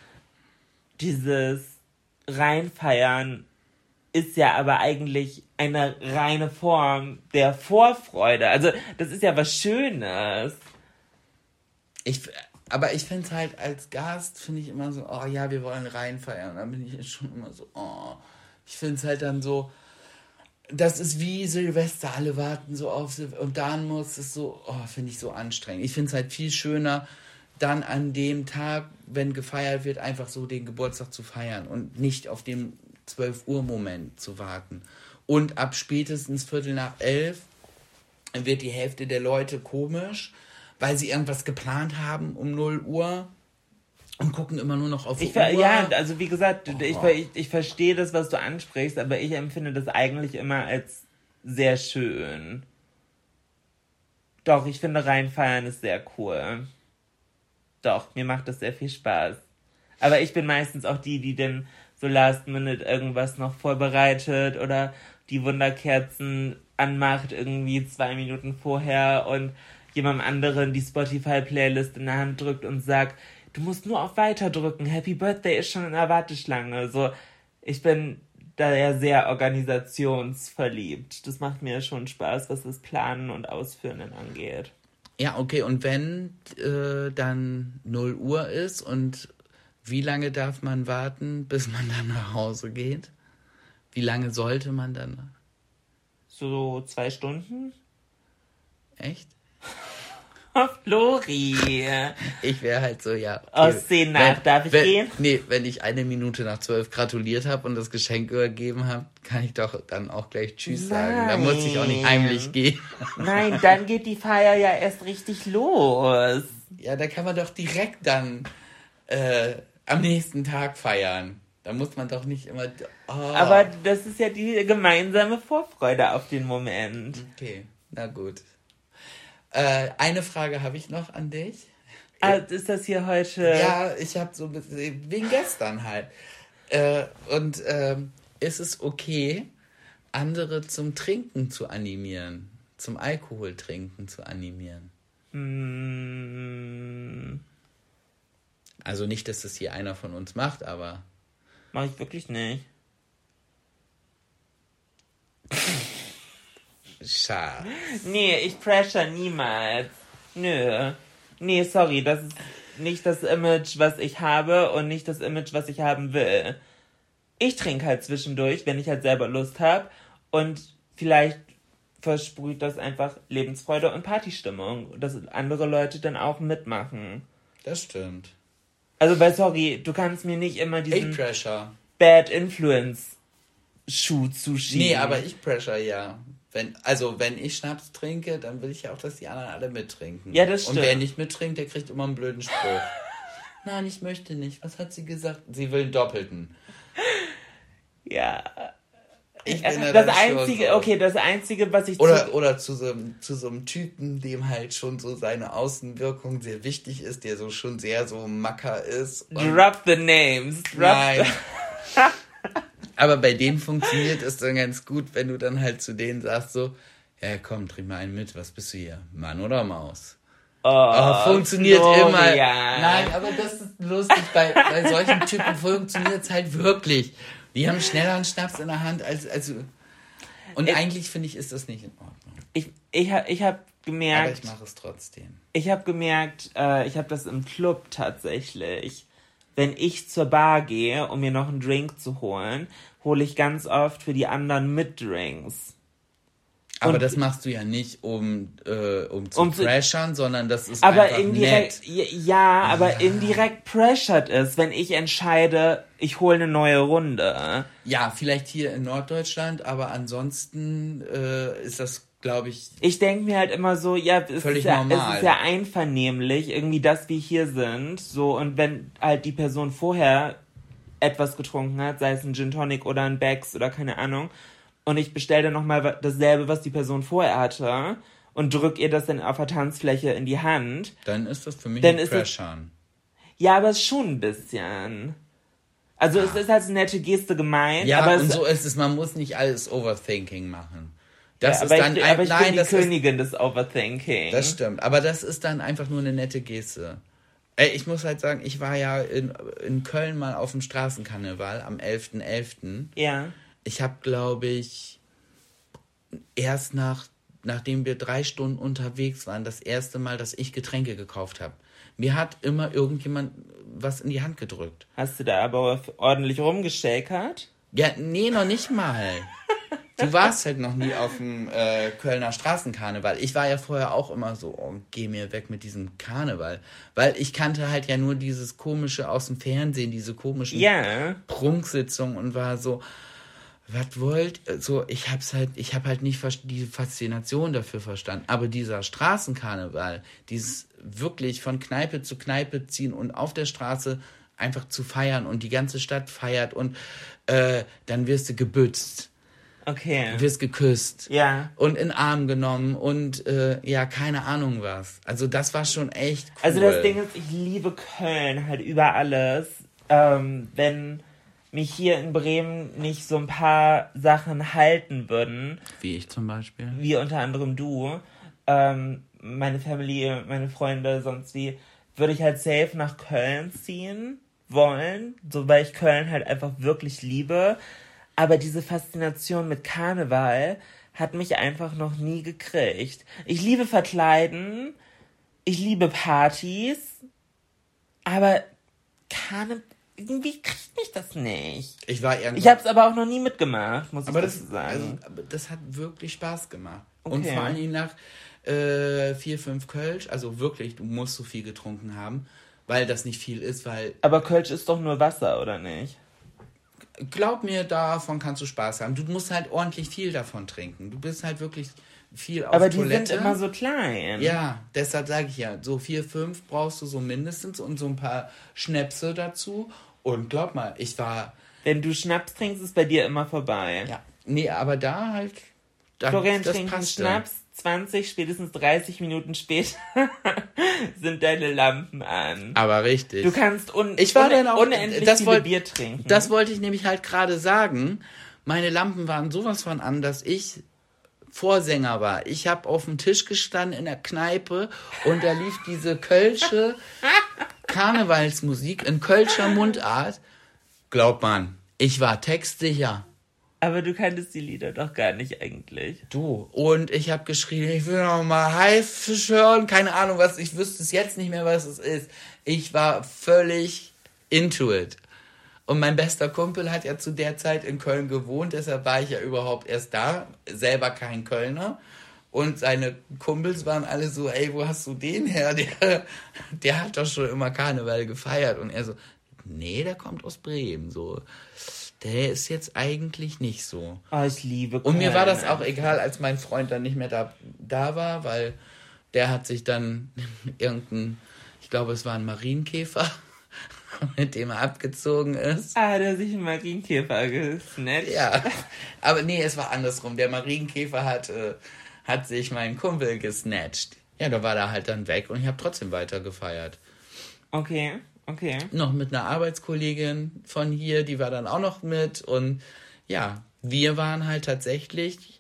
dieses Reinfeiern ist ja aber eigentlich eine reine Form der Vorfreude. Also das ist ja was Schönes. Ich, aber ich finde es halt als Gast, finde ich immer so, oh ja, wir wollen reinfeiern. Dann bin ich jetzt schon immer so, oh. Ich finde es halt dann so, das ist wie Silvester, alle warten so auf Silvester und dann muss es so, oh, finde ich so anstrengend. Ich finde es halt viel schöner, dann an dem Tag, wenn gefeiert wird, einfach so den Geburtstag zu feiern und nicht auf den 12 Uhr Moment zu warten. Und ab spätestens Viertel nach elf wird die Hälfte der Leute komisch, weil sie irgendwas geplant haben um 0 Uhr und gucken immer nur noch auf die Ich, Uhr. ja, also wie gesagt, ich, Oh. ver- ich, ich verstehe das, was du ansprichst, aber ich empfinde das eigentlich immer als sehr schön. Doch, ich finde reinfeiern ist sehr cool. Doch, mir macht das sehr viel Spaß. Aber ich bin meistens auch die, die dann so last minute irgendwas noch vorbereitet oder die Wunderkerzen anmacht irgendwie zwei Minuten vorher und jemandem anderen die Spotify-Playlist in der Hand drückt und sagt, du musst nur auf Weiter drücken, Happy Birthday ist schon in der Warteschlange. So, ich bin da ja sehr organisationsverliebt. Das macht mir schon Spaß, was das Planen und Ausführen angeht. Ja, okay, und wenn äh, dann 0 Uhr ist und wie lange darf man warten, *laughs* bis man dann nach Hause geht? Wie lange sollte man dann? So zwei Stunden? Echt? *laughs* Flori. Ich wäre halt so, ja. Aus zehn nach, wenn, darf ich wenn, gehen? Nee, wenn ich eine Minute nach zwölf gratuliert habe und das Geschenk übergeben habe, kann ich doch dann auch gleich Tschüss sagen. Da muss ich auch nicht Nein. heimlich gehen. Nein, dann geht die Feier ja erst richtig los. Ja, da kann man doch direkt dann äh, am nächsten Tag feiern. Da muss man doch nicht immer. Oh, Aber das ist ja die gemeinsame Vorfreude auf den Moment. Okay, na gut. Äh, eine Frage habe ich noch an dich. Ah, ist das hier heute? Ja, ich habe so ein bisschen, wegen gestern halt. Äh, und ähm, ist es okay, andere zum Trinken zu animieren, zum Alkoholtrinken zu animieren? Hm, Also nicht, dass das hier einer von uns macht, aber mach ich wirklich nicht. *laughs* schade. Nee, ich pressure niemals. Nö. Nee, sorry, das ist nicht das Image, was ich habe und nicht das Image, was ich haben will. Ich trinke halt zwischendurch, wenn ich halt selber Lust habe und vielleicht versprüht das einfach Lebensfreude und Partystimmung, dass andere Leute dann auch mitmachen. Das stimmt. Also, weil, sorry, du kannst mir nicht immer diesen pressure. Bad Influence Schuh zuschieben. Nee, aber ich pressure ja. Wenn, also, wenn ich Schnaps trinke, dann will ich ja auch, dass die anderen alle mittrinken. Ja, das Und stimmt. wer nicht mittrinkt, der kriegt immer einen blöden Spruch. *laughs* Nein, ich möchte nicht. Was hat sie gesagt? Sie will einen Doppelten. Ja. Ich ja Das schon einzige, so. okay, das einzige, was ich zu, Oder, oder zu, so, einem- zu so einem Typen, dem halt schon so seine Außenwirkung sehr wichtig ist, der so schon sehr so Macker ist. Und Drop the names. Drop Nein. *laughs* Aber bei denen funktioniert es dann ganz gut, wenn du dann halt zu denen sagst so, ja komm, trink mal einen mit, was bist du hier? Mann oder Maus? Oh, Oh, funktioniert Florian. immer. Nein, aber das ist lustig. Bei, bei solchen Typen funktioniert es halt wirklich. Die haben schneller einen Schnaps in der Hand als. als und Ich- eigentlich finde ich, ist das nicht in Ordnung. Ich, ich, hab- ich habe Aber gemerkt, ich mache es trotzdem. ich habe gemerkt, äh, ich habe das im Club tatsächlich. Wenn ich zur Bar gehe, um mir noch einen Drink zu holen, hole ich ganz oft für die anderen mit Drinks. Aber Und- das machst du ja nicht, um, äh, um zu Um pressern, sondern das ist Aber einfach indirekt, nett. ja, ja, aber indirekt pressured ist, wenn ich entscheide, ich hole eine neue Runde. Ja, vielleicht hier in Norddeutschland, aber ansonsten äh, ist das, glaube ich, Ich denke mir halt immer so, ja, es, Völlig ist ja, normal. es ist ja einvernehmlich, irgendwie, dass wir hier sind, so, und wenn halt die Person vorher etwas getrunken hat, sei es ein Gin Tonic oder ein Becks oder keine Ahnung, und ich bestelle dann nochmal dasselbe, was die Person vorher hatte, und drück ihr das dann auf der Tanzfläche in die Hand. Dann ist das für mich Dann ein Crashern. Ja, aber schon ein bisschen. Also es ist als nette Geste gemeint, Ja, aber und es, so ist es. Man muss nicht alles Overthinking machen. Das ja, ist dann ich, ein, aber ich nein, bin die das ist, Königin des Overthinking. das stimmt. Aber das ist dann einfach nur eine nette Geste. Ey, ich muss halt sagen, ich war ja in, in Köln mal auf dem Straßenkarneval am 11.11. ja. Ich habe, glaube ich, erst nach, nachdem wir drei Stunden unterwegs waren, das erste Mal, dass ich Getränke gekauft habe. Mir hat immer irgendjemand was in die Hand gedrückt. Hast du da aber ordentlich rumgeschäkert? Ja, nee, noch nicht mal. *laughs* Du warst halt noch nie auf dem äh, Kölner Straßenkarneval. Ich war ja vorher auch immer so, oh, geh mir weg mit diesem Karneval. Weil ich kannte halt ja nur dieses komische aus dem Fernsehen, diese komischen Ja. Prunksitzungen und war so, was wollt, so, ich hab's halt, ich hab halt nicht die Faszination dafür verstanden. Aber dieser Straßenkarneval, dieses wirklich von Kneipe zu Kneipe ziehen und auf der Straße einfach zu feiern und die ganze Stadt feiert und äh, dann wirst du gebützt, Okay. wirst geküsst Ja. und in Arm genommen und äh, ja, keine Ahnung was. Also das war schon echt cool. Also das Ding ist, ich liebe Köln halt über alles. Ähm, wenn mich hier in Bremen nicht so ein paar Sachen halten würden, Wie ich zum Beispiel. wie unter anderem du, ähm, meine Familie, meine Freunde, sonst wie, würde ich halt safe nach Köln ziehen wollen, so weil ich Köln halt einfach wirklich liebe. Aber diese Faszination mit Karneval hat mich einfach noch nie gekriegt. Ich liebe Verkleiden, ich liebe Partys, aber Karneval, irgendwie kriegt mich das nicht. Ich war irgendwann. Ich habe es aber auch noch nie mitgemacht, muss Aber ich das, sagen. also, aber das hat wirklich Spaß gemacht. Und Okay. vor allen Dingen nach äh, vier, fünf Kölsch, also wirklich, du musst so viel getrunken haben, weil das nicht viel ist, weil, Aber Kölsch ist doch nur Wasser, oder nicht? Glaub mir, davon kannst du Spaß haben. Du musst halt ordentlich viel davon trinken. Du bist halt wirklich viel auf Aber die Toilette. sind immer so klein. Ja, deshalb sage ich ja, so vier, fünf brauchst du so mindestens und so ein paar Schnäpse dazu. Und glaub mal, ich war, Wenn du Schnaps trinkst, ist bei dir immer vorbei. ja, nee, aber da halt, da, Florian trinkt. Schnaps, 20, spätestens 30 Minuten später *laughs* sind deine Lampen an. Aber richtig. Du kannst un Ich war un dann auch- unendlich das wollt- Bier trinken. Das wollte ich nämlich halt gerade sagen. Meine Lampen waren sowas von an, dass ich Vorsänger war. Ich habe auf dem Tisch gestanden in der Kneipe und da lief diese kölsche *laughs* Karnevalsmusik in kölscher Mundart. Glaub man, ich war textsicher. Aber du kanntest die Lieder doch gar nicht eigentlich. Du. Und ich habe geschrien, ich will noch mal Haifisch hören. Keine Ahnung, was. Ich wüsste es jetzt nicht mehr, was es ist. Ich war völlig into it. Und mein bester Kumpel hat ja zu der Zeit in Köln gewohnt, deshalb war ich ja überhaupt erst da. Selber kein Kölner. Und seine Kumpels waren alle so, ey, wo hast du den her? *laughs* Der, der hat doch schon immer Karneval gefeiert. Und er so, nee, der kommt aus Bremen. So, der ist jetzt eigentlich nicht so. Oh, ich liebe Und mir Köln. war das auch egal, als mein Freund dann nicht mehr da, da war, weil der hat sich dann *laughs* irgendein, ich glaube, es war ein Marienkäfer, *laughs* mit dem er abgezogen ist. Ah, der hat sich einen Marienkäfer gesnatcht. Ja, aber nee, es war andersrum. Der Marienkäfer hat, äh, hat sich meinen Kumpel gesnatcht. Ja, da war er halt dann weg und ich habe trotzdem weiter gefeiert. Okay, okay. Noch mit einer Arbeitskollegin von hier, die war dann auch noch mit und ja, wir waren halt tatsächlich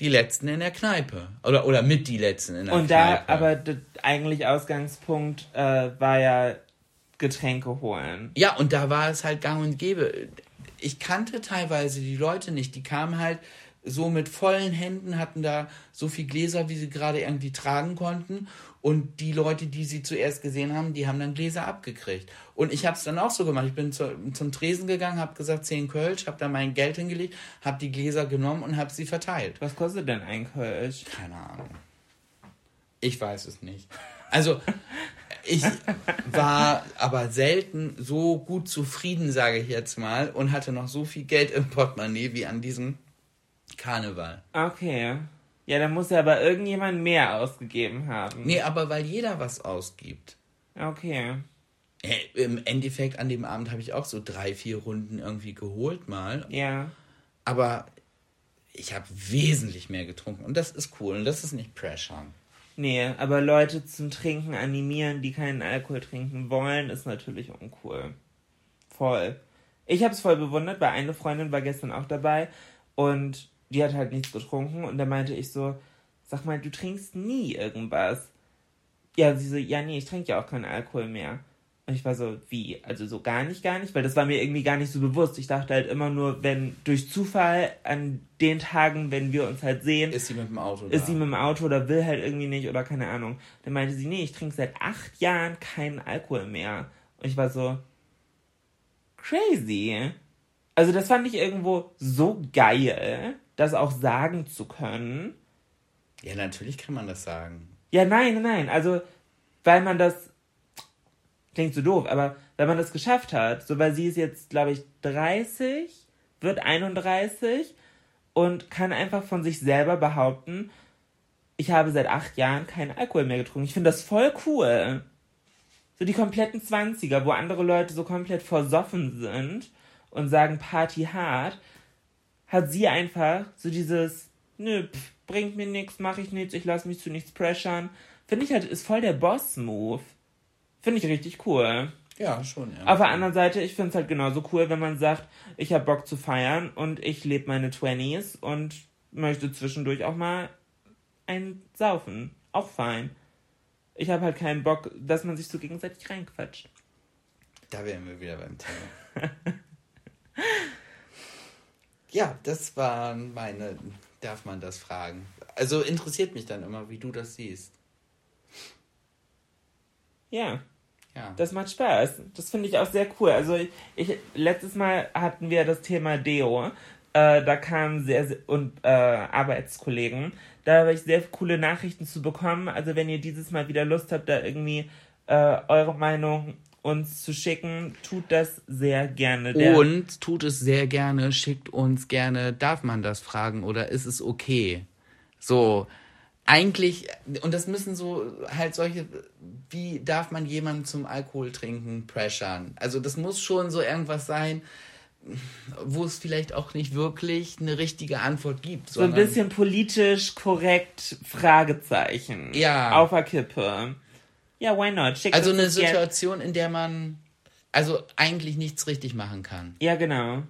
die Letzten in der Kneipe. Oder, oder mit die Letzten in der Und da, Kneipe. aber d- eigentlich Ausgangspunkt äh, war ja Getränke holen. Ja, und da war es halt gang und gäbe. Ich kannte teilweise die Leute nicht. Die kamen halt so mit vollen Händen, hatten da so viel Gläser, wie sie gerade irgendwie tragen konnten. Und die Leute, die sie zuerst gesehen haben, die haben dann Gläser abgekriegt. Und ich habe es dann auch so gemacht. Ich bin zu, zum Tresen gegangen, habe gesagt 10 Kölsch, habe da mein Geld hingelegt, habe die Gläser genommen und habe sie verteilt. Was kostet denn ein Kölsch? Keine Ahnung. Ich weiß es nicht. Also, ich war aber selten so gut zufrieden, sage ich jetzt mal, und hatte noch so viel Geld im Portemonnaie wie an diesem Karneval. Okay. Ja, dann muss ja aber irgendjemand mehr ausgegeben haben. Nee, aber weil jeder was ausgibt. Okay. Im Endeffekt an dem Abend habe ich auch so drei, vier Runden irgendwie geholt mal. Ja. Aber ich habe wesentlich mehr getrunken und das ist cool und das ist nicht Pressure. Nee, aber Leute zum Trinken animieren, die keinen Alkohol trinken wollen, ist natürlich uncool. Voll. Ich habe es voll bewundert, weil eine Freundin war gestern auch dabei und die hat halt nichts getrunken und da meinte ich so, sag mal, du trinkst nie irgendwas. Ja, sie so, ja, nee, ich trinke ja auch keinen Alkohol mehr. Und ich war so, wie? Also so gar nicht, gar nicht? Weil das war mir irgendwie gar nicht so bewusst. Ich dachte halt immer nur, wenn durch Zufall an den Tagen, wenn wir uns halt sehen, Ist sie mit dem Auto ist da? sie mit dem Auto oder will halt irgendwie nicht oder keine Ahnung. Dann meinte sie, nee, ich trinke seit acht Jahren keinen Alkohol mehr. Und ich war so, crazy. Also das fand ich irgendwo so geil, das auch sagen zu können. Ja, natürlich kann man das sagen. Ja, nein, nein, also, weil man das, klingt so doof, aber wenn man das geschafft hat, so weil sie ist jetzt, glaube ich, 30, wird 31 und kann einfach von sich selber behaupten, ich habe seit acht Jahren keinen Alkohol mehr getrunken. Ich finde das voll cool. So die kompletten 20er, wo andere Leute so komplett versoffen sind und sagen Party hart, hat sie einfach so dieses, nö, pff, bringt mir nichts, mache ich nichts, ich lasse mich zu nichts pressern. Finde ich halt, ist voll der Boss-Move. Finde ich richtig cool. Ja, schon, ja. Auf der anderen Seite, ich finde es halt genauso cool, wenn man sagt, ich habe Bock zu feiern und ich lebe meine 20s und möchte zwischendurch auch mal ein Saufen. Auch fein. Ich habe halt keinen Bock, dass man sich so gegenseitig reinquatscht. Da wären wir wieder beim Thema. *laughs* ja, das waren meine. Darf man das fragen? Also interessiert mich dann immer, wie du das siehst. Ja, Ja. das macht Spaß. Das finde ich auch sehr cool. Also ich, ich letztes Mal hatten wir das Thema Deo. Äh, da kamen sehr, sehr und äh, Arbeitskollegen. Da habe ich sehr coole Nachrichten zu bekommen. Also wenn ihr dieses Mal wieder Lust habt, da irgendwie äh, eure Meinung uns zu schicken, tut das sehr gerne. Der- Und tut es sehr gerne, schickt uns gerne, darf man das fragen oder ist es okay? So, eigentlich, und das müssen so halt solche, wie darf man jemanden zum Alkohol trinken pressern? Also das muss schon so irgendwas sein, wo es vielleicht auch nicht wirklich eine richtige Antwort gibt. so ein bisschen politisch korrekt Fragezeichen. Ja. Auf der Kippe. Ja, why not? Schickt Also eine Situation, in der man also eigentlich nichts richtig machen kann. Ja, genau.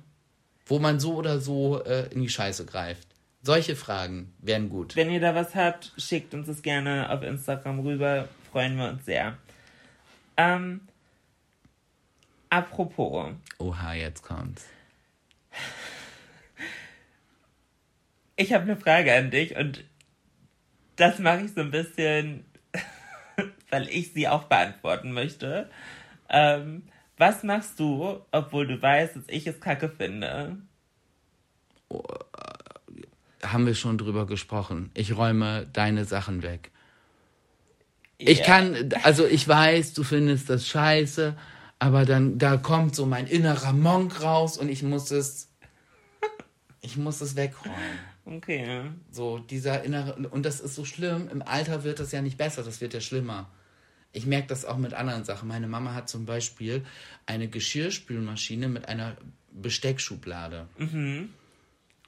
Wo man so oder so äh, in die Scheiße greift. Solche Fragen wären gut. Wenn ihr da was habt, schickt uns das gerne auf Instagram rüber. Freuen wir uns sehr. Ähm, apropos, Oha, jetzt kommt's. ich habe eine Frage an dich und das mache ich so ein bisschen, weil ich sie auch beantworten möchte. Ähm, was machst du, obwohl du weißt, dass ich es kacke finde? Haben wir schon drüber gesprochen. Ich räume deine Sachen weg. Ich Ja. kann, also ich weiß, du findest das scheiße, aber dann, da kommt so mein innerer Monk raus und ich muss es, *laughs* ich muss es wegräumen. Okay. So, dieser innere, und das ist so schlimm, im Alter wird das ja nicht besser, das wird ja schlimmer. Ich merke das auch mit anderen Sachen. Meine Mama hat zum Beispiel eine Geschirrspülmaschine mit einer Besteckschublade.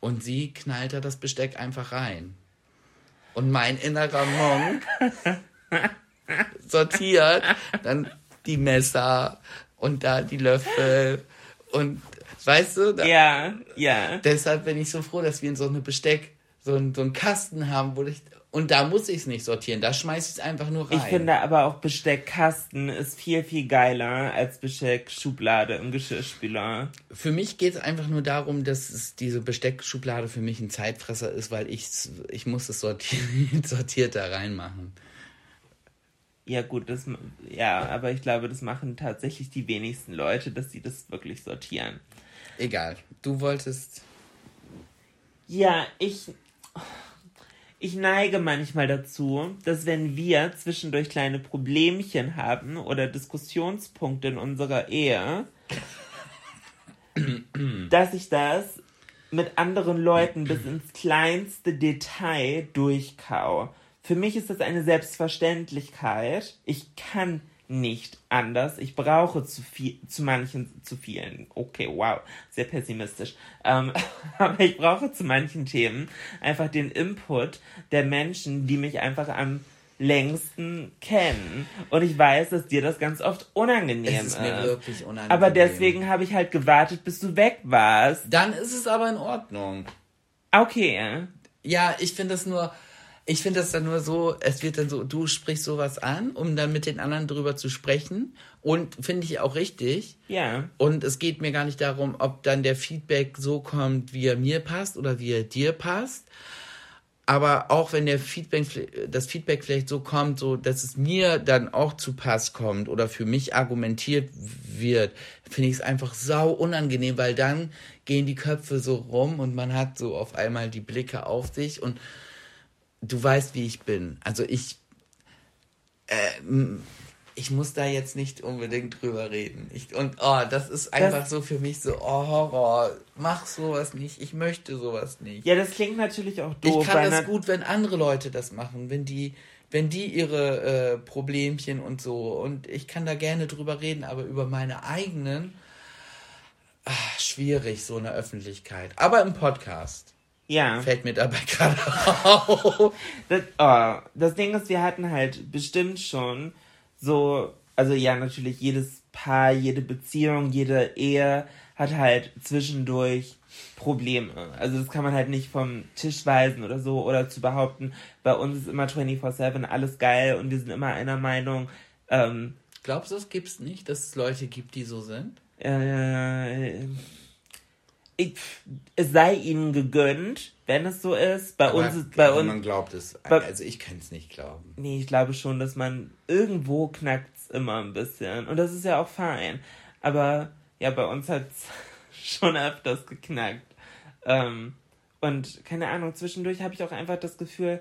Und sie knallt da das Besteck einfach rein. Und mein innerer Monk *laughs* sortiert dann die Messer und da die Löffel und weißt du, da, Ja, ja. deshalb bin ich so froh, dass wir so eine Besteck, so, ein, so einen Kasten haben, wo ich. Und da muss ich es nicht sortieren, da schmeiße ich es einfach nur rein. Ich finde aber auch Besteckkasten ist viel, viel geiler als Besteckschublade im Geschirrspüler. für mich geht es einfach nur darum, dass es diese Besteckschublade für mich ein Zeitfresser ist, weil ich ich muss es sortiert, *laughs* sortiert da reinmachen. Ja, gut, das, ja, aber ich glaube, das machen tatsächlich die wenigsten Leute, dass sie das wirklich sortieren. Egal. Du wolltest. Ja, ich, ich neige manchmal dazu, dass wenn wir zwischendurch kleine Problemchen haben oder Diskussionspunkte in unserer Ehe, *clears throat* dass ich das mit anderen Leuten bis ins kleinste Detail durchkau. Für mich ist das eine Selbstverständlichkeit. Ich kann nicht anders. Ich brauche zu viel, zu manchen, zu vielen. Okay, wow, sehr pessimistisch. Ähm, *laughs* aber ich brauche zu manchen Themen einfach den Input der Menschen, die mich einfach am längsten kennen. Und ich weiß, dass dir das ganz oft unangenehm Es ist mir wirklich unangenehm. Aber deswegen habe ich halt gewartet, bis du weg warst. Dann ist es aber in Ordnung. Okay. Ja, ich finde das nur, ich finde das dann nur so, es wird dann so, du sprichst sowas an, um dann mit den anderen drüber zu sprechen. Und finde ich auch richtig. Ja. Und es geht mir gar nicht darum, ob dann der Feedback so kommt, wie er mir passt oder wie er dir passt. Aber auch wenn der Feedback, das Feedback vielleicht so kommt, so dass es mir dann auch zu Pass kommt oder für mich argumentiert wird, finde ich es einfach sau unangenehm, weil dann gehen die Köpfe so rum und man hat so auf einmal die Blicke auf sich und du weißt, wie ich bin. Also ich, äh, ich muss da jetzt nicht unbedingt drüber reden. Ich, und oh, das ist einfach Das- so für mich so, oh Horror, mach sowas nicht, ich möchte sowas nicht. Ja, das klingt natürlich auch doof. ich kann das gut, wenn andere Leute das machen, wenn die, wenn die ihre äh, Problemchen und so, und ich kann da gerne drüber reden, aber über meine eigenen, ah, schwierig, so eine Öffentlichkeit. Aber im Podcast Ja. fällt mir dabei *laughs* gerade auf. Das, oh, das Ding ist, wir hatten halt bestimmt schon so, also ja, natürlich jedes Paar, jede Beziehung, jede Ehe hat halt zwischendurch Probleme. Also das kann man halt nicht vom Tisch weisen oder so oder zu behaupten, bei uns ist immer 24-7 alles geil und wir sind immer einer Meinung, ähm, Glaubst du, es gibt's nicht, dass es Leute gibt, die so sind? äh, ich, es sei ihnen gegönnt, wenn es so ist. Bei uns ist, bei uns, man glaubt es. bei- Also ich kann es nicht glauben. Nee, ich glaube schon, dass man irgendwo knackt's immer ein bisschen. Und das ist ja auch fein. Aber ja, bei uns hat's *laughs* schon öfters geknackt. Ähm, und keine Ahnung, zwischendurch habe ich auch einfach das Gefühl,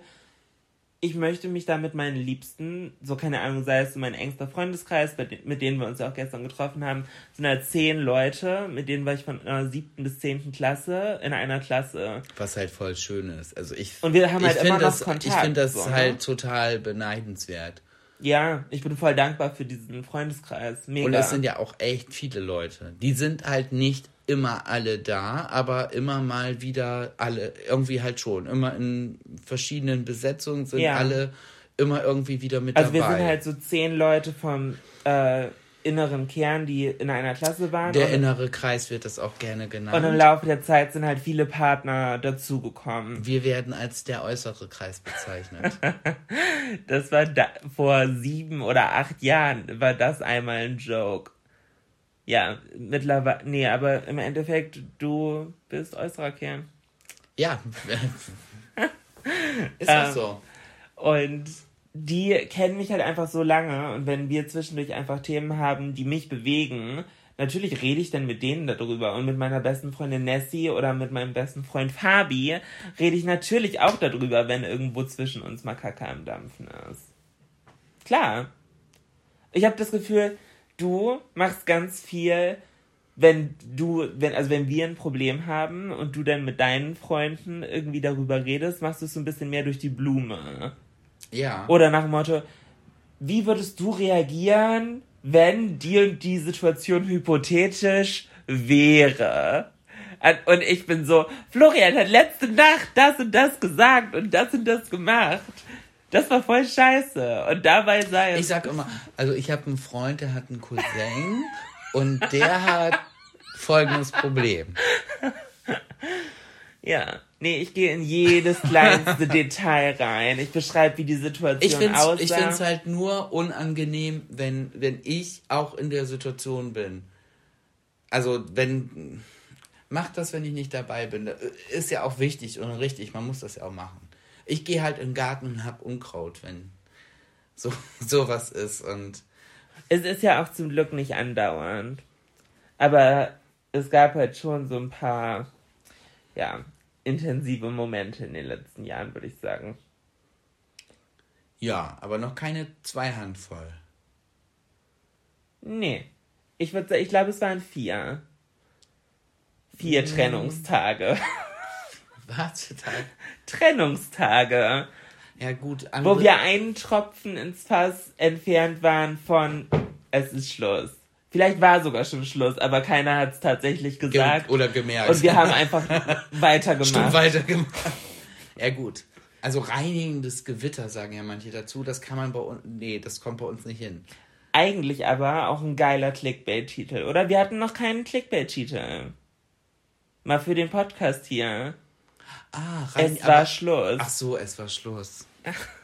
ich möchte mich da mit meinen Liebsten, so keine Ahnung, sei es mein engster Freundeskreis, mit denen wir uns ja auch gestern getroffen haben, sind halt zehn Leute, mit denen war ich von äh, siebten bis zehnten Klasse in einer Klasse. Was halt voll schön ist. Also ich, Und wir haben halt immer find noch das, Kontakt, Ich finde das so, ne? halt total beneidenswert. Ja, ich bin voll dankbar für diesen Freundeskreis. Mega. Und es sind ja auch echt viele Leute. Die sind halt nicht immer alle da, aber immer mal wieder alle, irgendwie halt schon. Immer in verschiedenen Besetzungen sind Ja. alle immer irgendwie wieder mit Also wir dabei. sind halt so zehn Leute vom äh, inneren Kern, die in einer Klasse waren. Der innere Kreis wird das auch gerne genannt. und im Laufe der Zeit sind halt viele Partner dazugekommen. Wir werden als der äußere Kreis bezeichnet. *laughs* Das war da, vor sieben oder acht Jahren war das einmal ein Joke. Ja, mittlerweile, nee, aber im Endeffekt, du bist äußerer Kern. ja. *laughs* ist das Ähm, so? Und die kennen mich halt einfach so lange und wenn wir zwischendurch einfach Themen haben, die mich bewegen, natürlich rede ich dann mit denen darüber und mit meiner besten Freundin Nessie oder mit meinem besten Freund Fabi rede ich natürlich auch darüber, wenn irgendwo zwischen uns mal Kacke am Dampfen ist. Klar. Ich habe das Gefühl, du machst ganz viel, wenn du, wenn, also wenn wir ein Problem haben und du dann mit deinen Freunden irgendwie darüber redest, machst du es so ein bisschen mehr durch die Blume. Ja. Oder nach dem Motto, wie würdest du reagieren, wenn die und die Situation hypothetisch wäre? Und ich bin so, Florian hat letzte Nacht das und das gesagt und das und das gemacht. Das war voll scheiße. Und dabei sei es. Ich sag immer, also ich habe einen Freund, der hat einen Cousin und der hat *laughs* folgendes Problem. ja. Nee, ich gehe in jedes *laughs* kleinste Detail rein. Ich beschreibe, wie die Situation Ich finde aussah. ich find's halt nur unangenehm, wenn, wenn ich auch in der Situation bin. Also wenn, mach das, wenn ich nicht dabei bin. Ist ja auch wichtig und richtig, man muss das ja auch machen. Ich gehe halt in den Garten und hab Unkraut, wenn so *laughs* sowas ist und Es ist ja auch zum Glück nicht andauernd. Aber es gab halt schon so ein paar, ja, intensive Momente in den letzten Jahren, würde ich sagen. ja, aber noch keine zwei Handvoll. Nee. Ich würde sagen, ich glaube, es waren vier. Vier Trennungstage. Was für Tag? Trennungstage. Ja, gut. Wo wir einen Tropfen ins Fass entfernt waren von es ist Schluss. Vielleicht war sogar schon Schluss, aber keiner hat es tatsächlich gesagt. Ge oder gemerkt. Und wir haben einfach *laughs* weitergemacht. Stimmt, weitergemacht. Ja, gut. Also reinigendes Gewitter, sagen ja manche dazu. Das kann man bei uns. Nee, das kommt bei uns nicht hin. Eigentlich aber auch ein geiler Clickbait-Titel, oder? Wir hatten noch keinen Clickbait-Titel. Mal für den Podcast hier. Ah, rein, es war aber, Schluss. Ach so, es war Schluss. *laughs*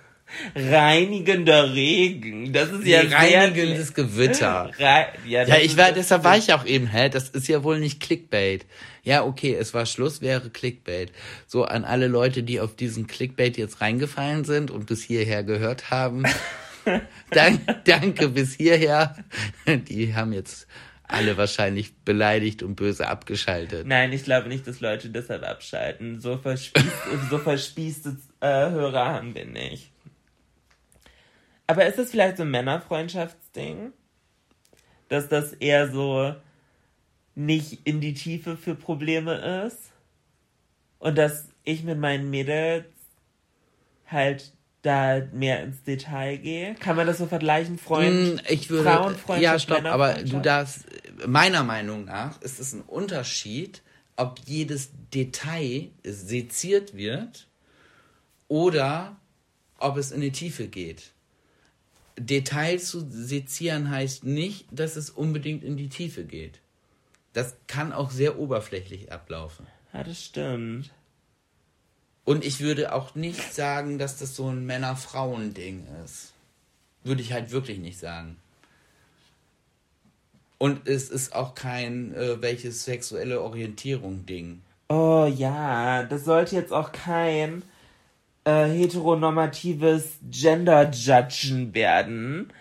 Reinigender Regen. Das ist ja nee, reinigendes Gewitter. *laughs* Re ja, ja ich war, deshalb war ich auch eben, hä, das ist ja wohl nicht Clickbait. Ja, okay, es war Schluss, wäre Clickbait. So an alle Leute, die auf diesen Clickbait jetzt reingefallen sind und bis hierher gehört haben. *laughs* danke, danke bis hierher. Die haben jetzt alle wahrscheinlich beleidigt und böse abgeschaltet. Nein, ich glaube nicht, dass Leute deshalb abschalten. So, verspießt, *laughs* so verspießte äh, Hörer haben wir nicht. Aber ist das vielleicht so ein Männerfreundschaftsding? Dass das eher so nicht in die Tiefe für Probleme ist? Und dass ich mit meinen Mädels halt da mehr ins Detail gehe? Kann man das so vergleichen, Freund? Mm, ich würde, Frauenfreundschaft, ja, stopp, aber du darfst, meiner Meinung nach ist es ein Unterschied, ob jedes Detail seziert wird oder ob es in die Tiefe geht. Details zu sezieren heißt nicht, dass es unbedingt in die Tiefe geht. Das kann auch sehr oberflächlich ablaufen. Ja, das stimmt. Und ich würde auch nicht sagen, dass das so ein Männer-Frauen-Ding ist. Würde ich halt wirklich nicht sagen. Und es ist auch kein äh, welches sexuelle Orientierung-Ding. Oh ja, das sollte jetzt auch kein äh, heteronormatives Gender-Judgen werden,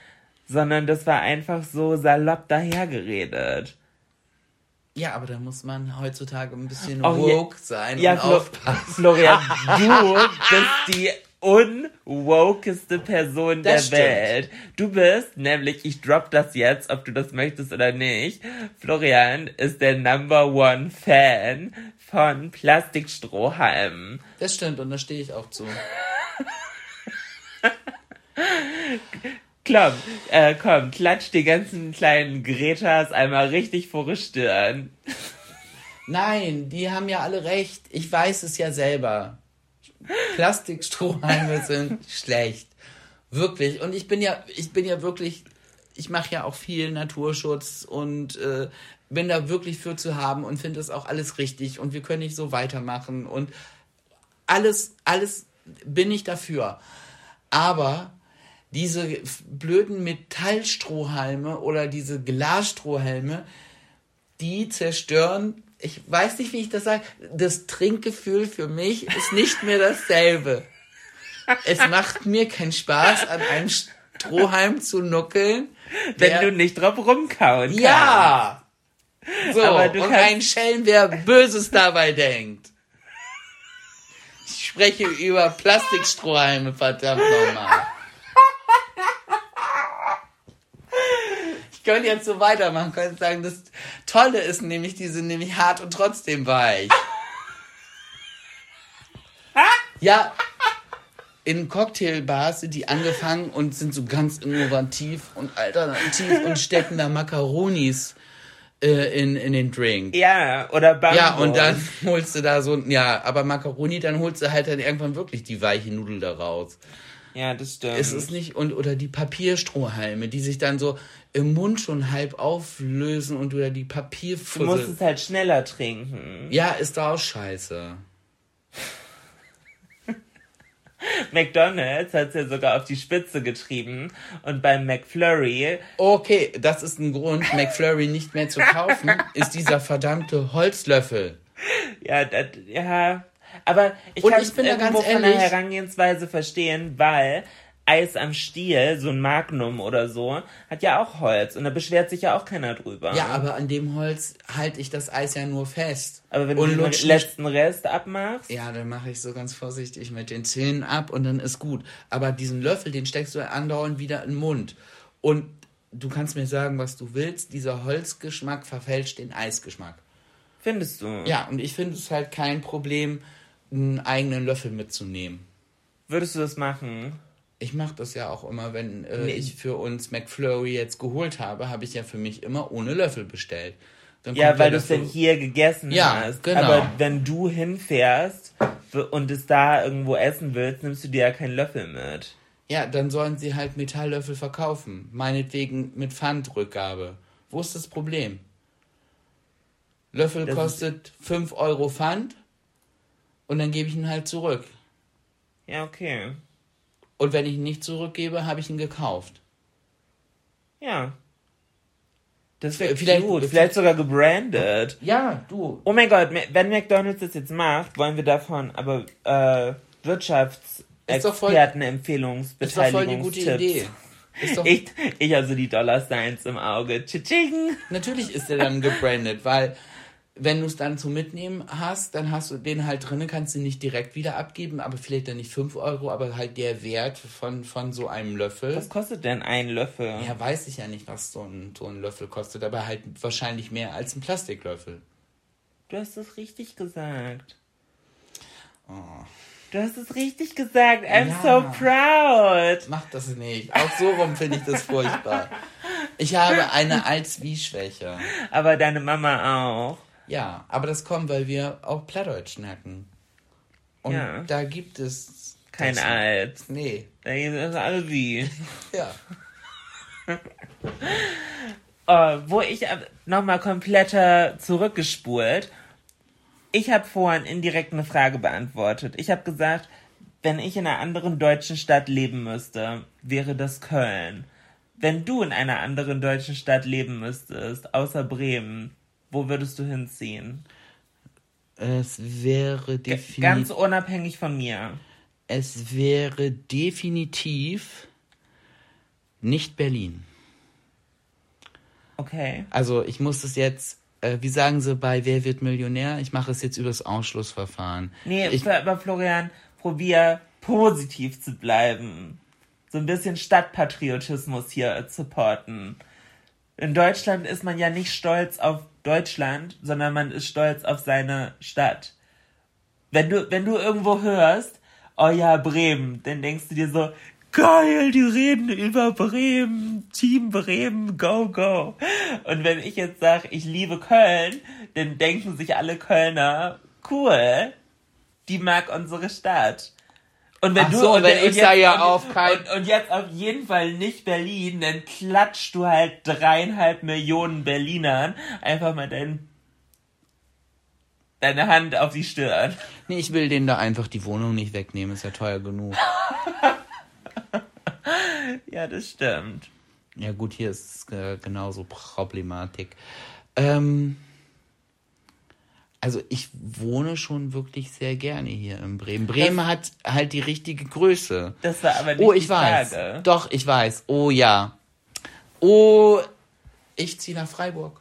sondern das war einfach so salopp dahergeredet. Ja, aber da muss man heutzutage ein bisschen oh, woke ja, sein ja, und Flo aufpassen. Florian, *laughs* du bist die unwokeste Person das der stimmt. Welt. Du bist nämlich, ich drop das jetzt, ob du das möchtest oder nicht. Florian ist der Number One Fan von Plastikstrohhalmen. Das stimmt und da stehe ich auch zu. komm, äh, komm, klatsch die ganzen kleinen Gretas einmal richtig vor die Stirn. Nein, die haben ja alle recht. Ich weiß es ja selber. Plastikstrohhalme *laughs* sind schlecht. Wirklich. Und ich bin ja, ich bin ja wirklich, ich mache ja auch viel Naturschutz und äh, bin da wirklich für zu haben und finde das auch alles richtig und wir können nicht so weitermachen und alles, alles bin ich dafür. Aber diese blöden Metallstrohhalme oder diese Glasstrohhalme, die zerstören, ich weiß nicht, wie ich das sage, das Trinkgefühl für mich ist nicht mehr dasselbe. es macht mir keinen Spaß, an einem Strohhalm zu nuckeln. Wenn du nicht drauf rumkauen kannst. Ja! *laughs* So, Aber du und ein Schelm, wer Böses dabei denkt. Ich spreche über Plastikstrohhalme, verdammt nochmal. Ich könnte jetzt so weitermachen, könnte sagen, das Tolle ist nämlich, die sind nämlich hart und trotzdem weich. Ja, in Cocktailbars sind die angefangen und sind so ganz innovativ und alternativ und stecken da Macaronis in, in den Drink. Ja, oder Bambo. Ja, und dann *laughs* holst du da so, ja, aber Macaroni, dann holst du halt dann irgendwann wirklich die weiche Nudel da raus. Ja, das stimmt. Es ist nicht, und, oder die Papierstrohhalme, die sich dann so im Mund schon halb auflösen und oder die Papierfussel. Du musst es halt schneller trinken. Ja, ist da auch scheiße. *laughs* McDonald's hat es ja sogar auf die Spitze getrieben und beim McFlurry. Okay, das ist ein Grund, McFlurry nicht mehr zu kaufen, ist dieser verdammte Holzlöffel. Ja, das, ja. Aber ich kann es irgendwo von der Herangehensweise verstehen, weil Eis am Stiel, so ein Magnum oder so, hat ja auch Holz und da beschwert sich ja auch keiner drüber. Ja, aber an dem Holz halte ich das Eis ja nur fest. Aber wenn und du den letzten Rest abmachst? Ja, dann mache ich so ganz vorsichtig mit den Zähnen ab und dann ist gut. Aber diesen Löffel, den steckst du andauernd wieder in den Mund. Und du kannst mir sagen, was du willst, dieser Holzgeschmack verfälscht den Eisgeschmack. Findest du? Ja, und ich finde es halt kein Problem, einen eigenen Löffel mitzunehmen. Würdest du das machen? Ich mache das ja auch immer, wenn äh, Nee. ich für uns McFlurry jetzt geholt habe, habe ich ja für mich immer ohne Löffel bestellt. Dann Ja, weil du es denn hier gegessen Ja, hast. genau. Aber wenn du hinfährst und es da irgendwo essen willst, nimmst du dir ja keinen Löffel mit. Ja, dann sollen sie halt Metalllöffel verkaufen. Meinetwegen mit Pfandrückgabe. Wo ist das Problem? Löffel Das kostet 5 Euro Pfand und dann gebe ich ihn halt zurück. Ja, okay. Und wenn ich ihn nicht zurückgebe, habe ich ihn gekauft. Ja. Das wäre Vielleicht- cute. Vielleicht sogar gebrandet. Ja, du. Oh mein Gott, wenn McDonalds das jetzt macht, wollen wir davon aber äh. Ist doch, Ich, ich also die Dollar Signs im Auge. Tsching. natürlich ist er dann gebrandet, weil wenn du es dann zum Mitnehmen hast, dann hast du den halt drinne, kannst du ihn nicht direkt wieder abgeben, aber vielleicht dann nicht 5 Euro, aber halt der Wert von, von so einem Löffel. Was kostet denn ein Löffel? Ja, weiß ich ja nicht, was so ein, so ein Löffel kostet, aber halt wahrscheinlich mehr als ein Plastiklöffel. Du hast es richtig gesagt. Oh. Du hast es richtig gesagt. I'm Ja. so proud. Mach das nicht. Auch so rum finde ich das furchtbar. Ich habe eine Als-Wie-Schwäche. Aber deine Mama auch. Ja, aber das kommt, weil wir auch Plattdeutsch schnacken. Und Ja. da gibt es Kein Alt. Nee. Da gibt es alle wie. *laughs* Ja. Oh, wo ich nochmal kompletter zurückgespult. Ich habe vorhin indirekt eine Frage beantwortet. Ich habe gesagt, wenn ich in einer anderen deutschen Stadt leben müsste, wäre das Köln. Wenn du in einer anderen deutschen Stadt leben müsstest, außer Bremen, wo würdest du hinziehen? Es wäre definitiv. ganz unabhängig von mir. Es wäre definitiv nicht Berlin. Okay. Also ich muss es jetzt, äh, wie sagen sie bei Wer wird Millionär? Ich mache es jetzt übers Ausschlussverfahren. Nee, ich, aber Florian, probier positiv zu bleiben. So ein bisschen Stadtpatriotismus hier supporten. In Deutschland ist man ja nicht stolz auf Deutschland, sondern man ist stolz auf seine Stadt. Wenn du, wenn du irgendwo hörst, oh ja, Bremen, dann denkst du dir so, geil, die reden über Bremen, Team Bremen, go, go. Und wenn ich jetzt sage, ich liebe Köln, dann denken sich alle Kölner, cool, die mag unsere Stadt. Und wenn Ach du so, und, wenn und ich da ja und, auf kein- und, und jetzt auf jeden Fall nicht Berlin, dann klatscht du halt dreieinhalb Millionen Berlinern einfach mal dein, deine Hand auf die Stirn. nee, ich will denen da einfach die Wohnung nicht wegnehmen, ist ja teuer genug. *laughs* Ja, das stimmt. Ja gut, hier ist äh, genauso Problematik. Ähm, also ich wohne schon wirklich sehr gerne hier in Bremen. Bremen hat halt die richtige Größe. Das war aber nicht Oh, die ich weiß. Frage. Doch, ich weiß. Oh ja. Oh, ich ziehe nach Freiburg.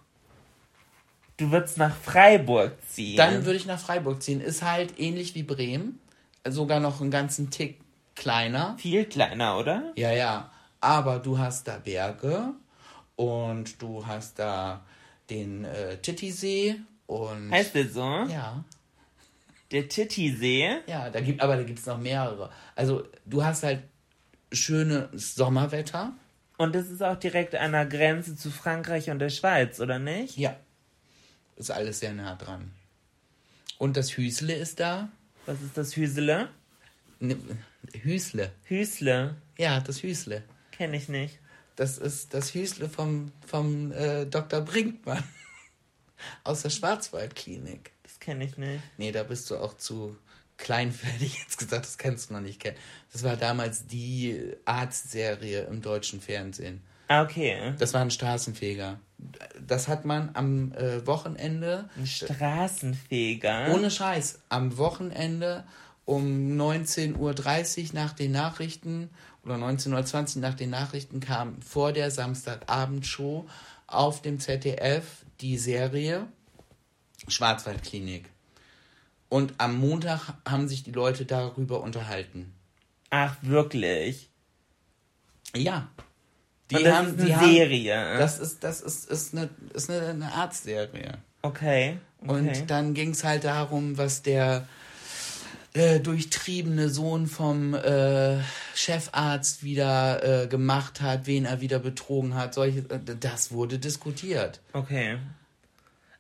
Du würdest nach Freiburg ziehen. Dann würde ich nach Freiburg ziehen. Ist halt ähnlich wie Bremen. Sogar noch einen ganzen Tick kleiner. viel kleiner, oder? Ja, ja. Aber du hast da Berge und du hast da den äh, Titisee und. Heißt der so? ja. Der Titisee. Ja, da gibt, aber da gibt es noch mehrere. Also du hast halt schönes Sommerwetter. Und das ist auch direkt an der Grenze zu Frankreich und der Schweiz, oder nicht? Ja. Ist alles sehr nah dran. Und das Hüsle ist da. Was ist das Hüsele? Ne, Hüsle. Hüsle. Ja, das Hüsle. Kenne ich nicht. Das ist das Hüsle vom, vom äh, Dr. Brinkmann. Aus der Schwarzwaldklinik. Das kenne ich nicht. Nee, da bist du auch zu klein ich *laughs* jetzt gesagt, das kannst du noch nicht kennen. Das war damals die Arztserie im deutschen Fernsehen. Ah, okay. Das war ein Straßenfeger. Das hat man am äh, Wochenende, Ein Straßenfeger. ohne Scheiß, am Wochenende um 19.30 Uhr nach den Nachrichten oder 19.20 Uhr nach den Nachrichten kam vor der Samstagabendshow auf dem ZDF die Serie Schwarzwaldklinik. Und am Montag haben sich die Leute darüber unterhalten. Ach, wirklich? Ja. Die Und das haben, ist eine die haben, Serie. Das ist, das ist, ist eine, ist eine, eine Arztserie. okay. okay. Und dann ging es halt darum, was der, äh, durchtriebene Sohn vom äh, Chefarzt wieder äh, gemacht hat, wen er wieder betrogen hat. Solche, äh, das wurde diskutiert. Okay.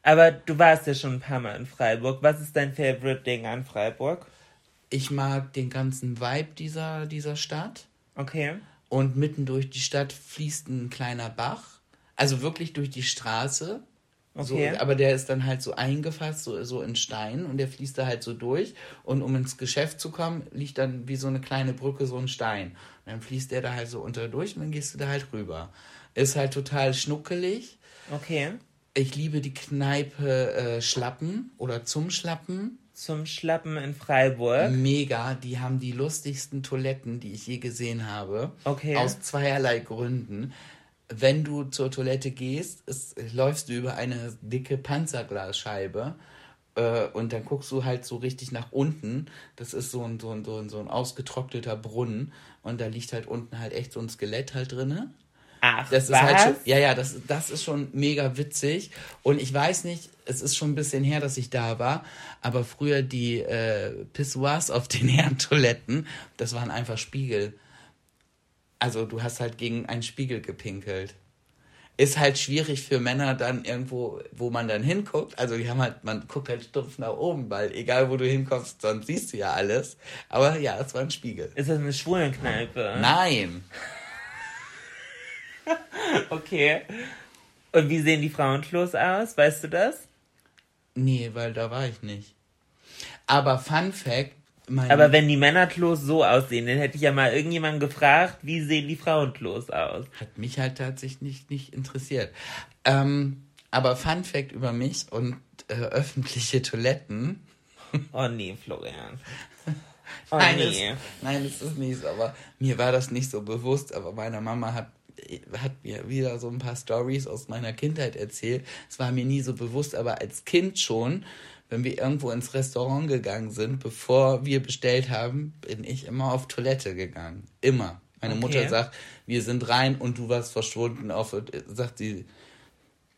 Aber du warst ja schon ein paar Mal in Freiburg. Was ist dein Favorite Ding an Freiburg? Ich mag den ganzen Vibe dieser, dieser Stadt. Okay. Und mitten durch die Stadt fließt ein kleiner Bach. Also wirklich durch die Straße. Okay. So, aber der ist dann halt so eingefasst, so, so in Stein und der fließt da halt so durch. Und um ins Geschäft zu kommen, liegt dann wie so eine kleine Brücke so ein Stein. Und dann fließt der da halt so unter durch und dann gehst du da halt rüber. Ist halt total schnuckelig. Okay. Ich liebe die Kneipe äh, Schlappen oder zum Schlappen. Zum Schlappen in Freiburg. Mega, die haben die lustigsten Toiletten, die ich je gesehen habe. Okay. Aus zweierlei Gründen. Wenn du zur Toilette gehst, ist, läufst du über eine dicke Panzerglasscheibe äh, und dann guckst du halt so richtig nach unten. Das ist so ein, so ein, so ein, so ein ausgetrockneter Brunnen und da liegt halt unten halt echt so ein Skelett halt drinne. Ach, das was? ist halt schon, ja, ja, das, das ist schon mega witzig. Und ich weiß nicht, es ist schon ein bisschen her, dass ich da war, aber früher die äh, Pissoirs auf den Herrentoiletten, das waren einfach Spiegel. Also du hast halt gegen einen Spiegel gepinkelt. Ist halt schwierig für Männer dann irgendwo, wo man dann hinguckt. Also die haben halt, man guckt halt stumpf nach oben, weil egal wo du hinkommst, sonst siehst du ja alles. Aber ja, es war ein Spiegel. Ist das eine Schwulenkneipe? Nein. *laughs* okay. Und wie sehen die Frauenklos aus? Weißt du das? Nee, weil da war ich nicht. Aber Fun Fact. Aber wenn die Männerklos so aussehen, dann hätte ich ja mal irgendjemanden gefragt, wie sehen die Frauenklos aus? Hat mich halt tatsächlich nicht, nicht interessiert. Ähm, aber Fun Fact über mich und äh, öffentliche Toiletten. *laughs* Oh nee, Florian. *laughs* Oh nein, nee. Es, nein, es ist nicht so, aber mir war das nicht so bewusst, aber meiner Mama hat hat mir wieder so ein paar Stories aus meiner Kindheit erzählt. Es war mir nie so bewusst, aber als Kind schon, wenn wir irgendwo ins Restaurant gegangen sind, bevor wir bestellt haben, bin ich immer auf Toilette gegangen. Immer. Meine okay. Mutter sagt, wir sind rein und du warst verschwunden. Auf, sagt sie,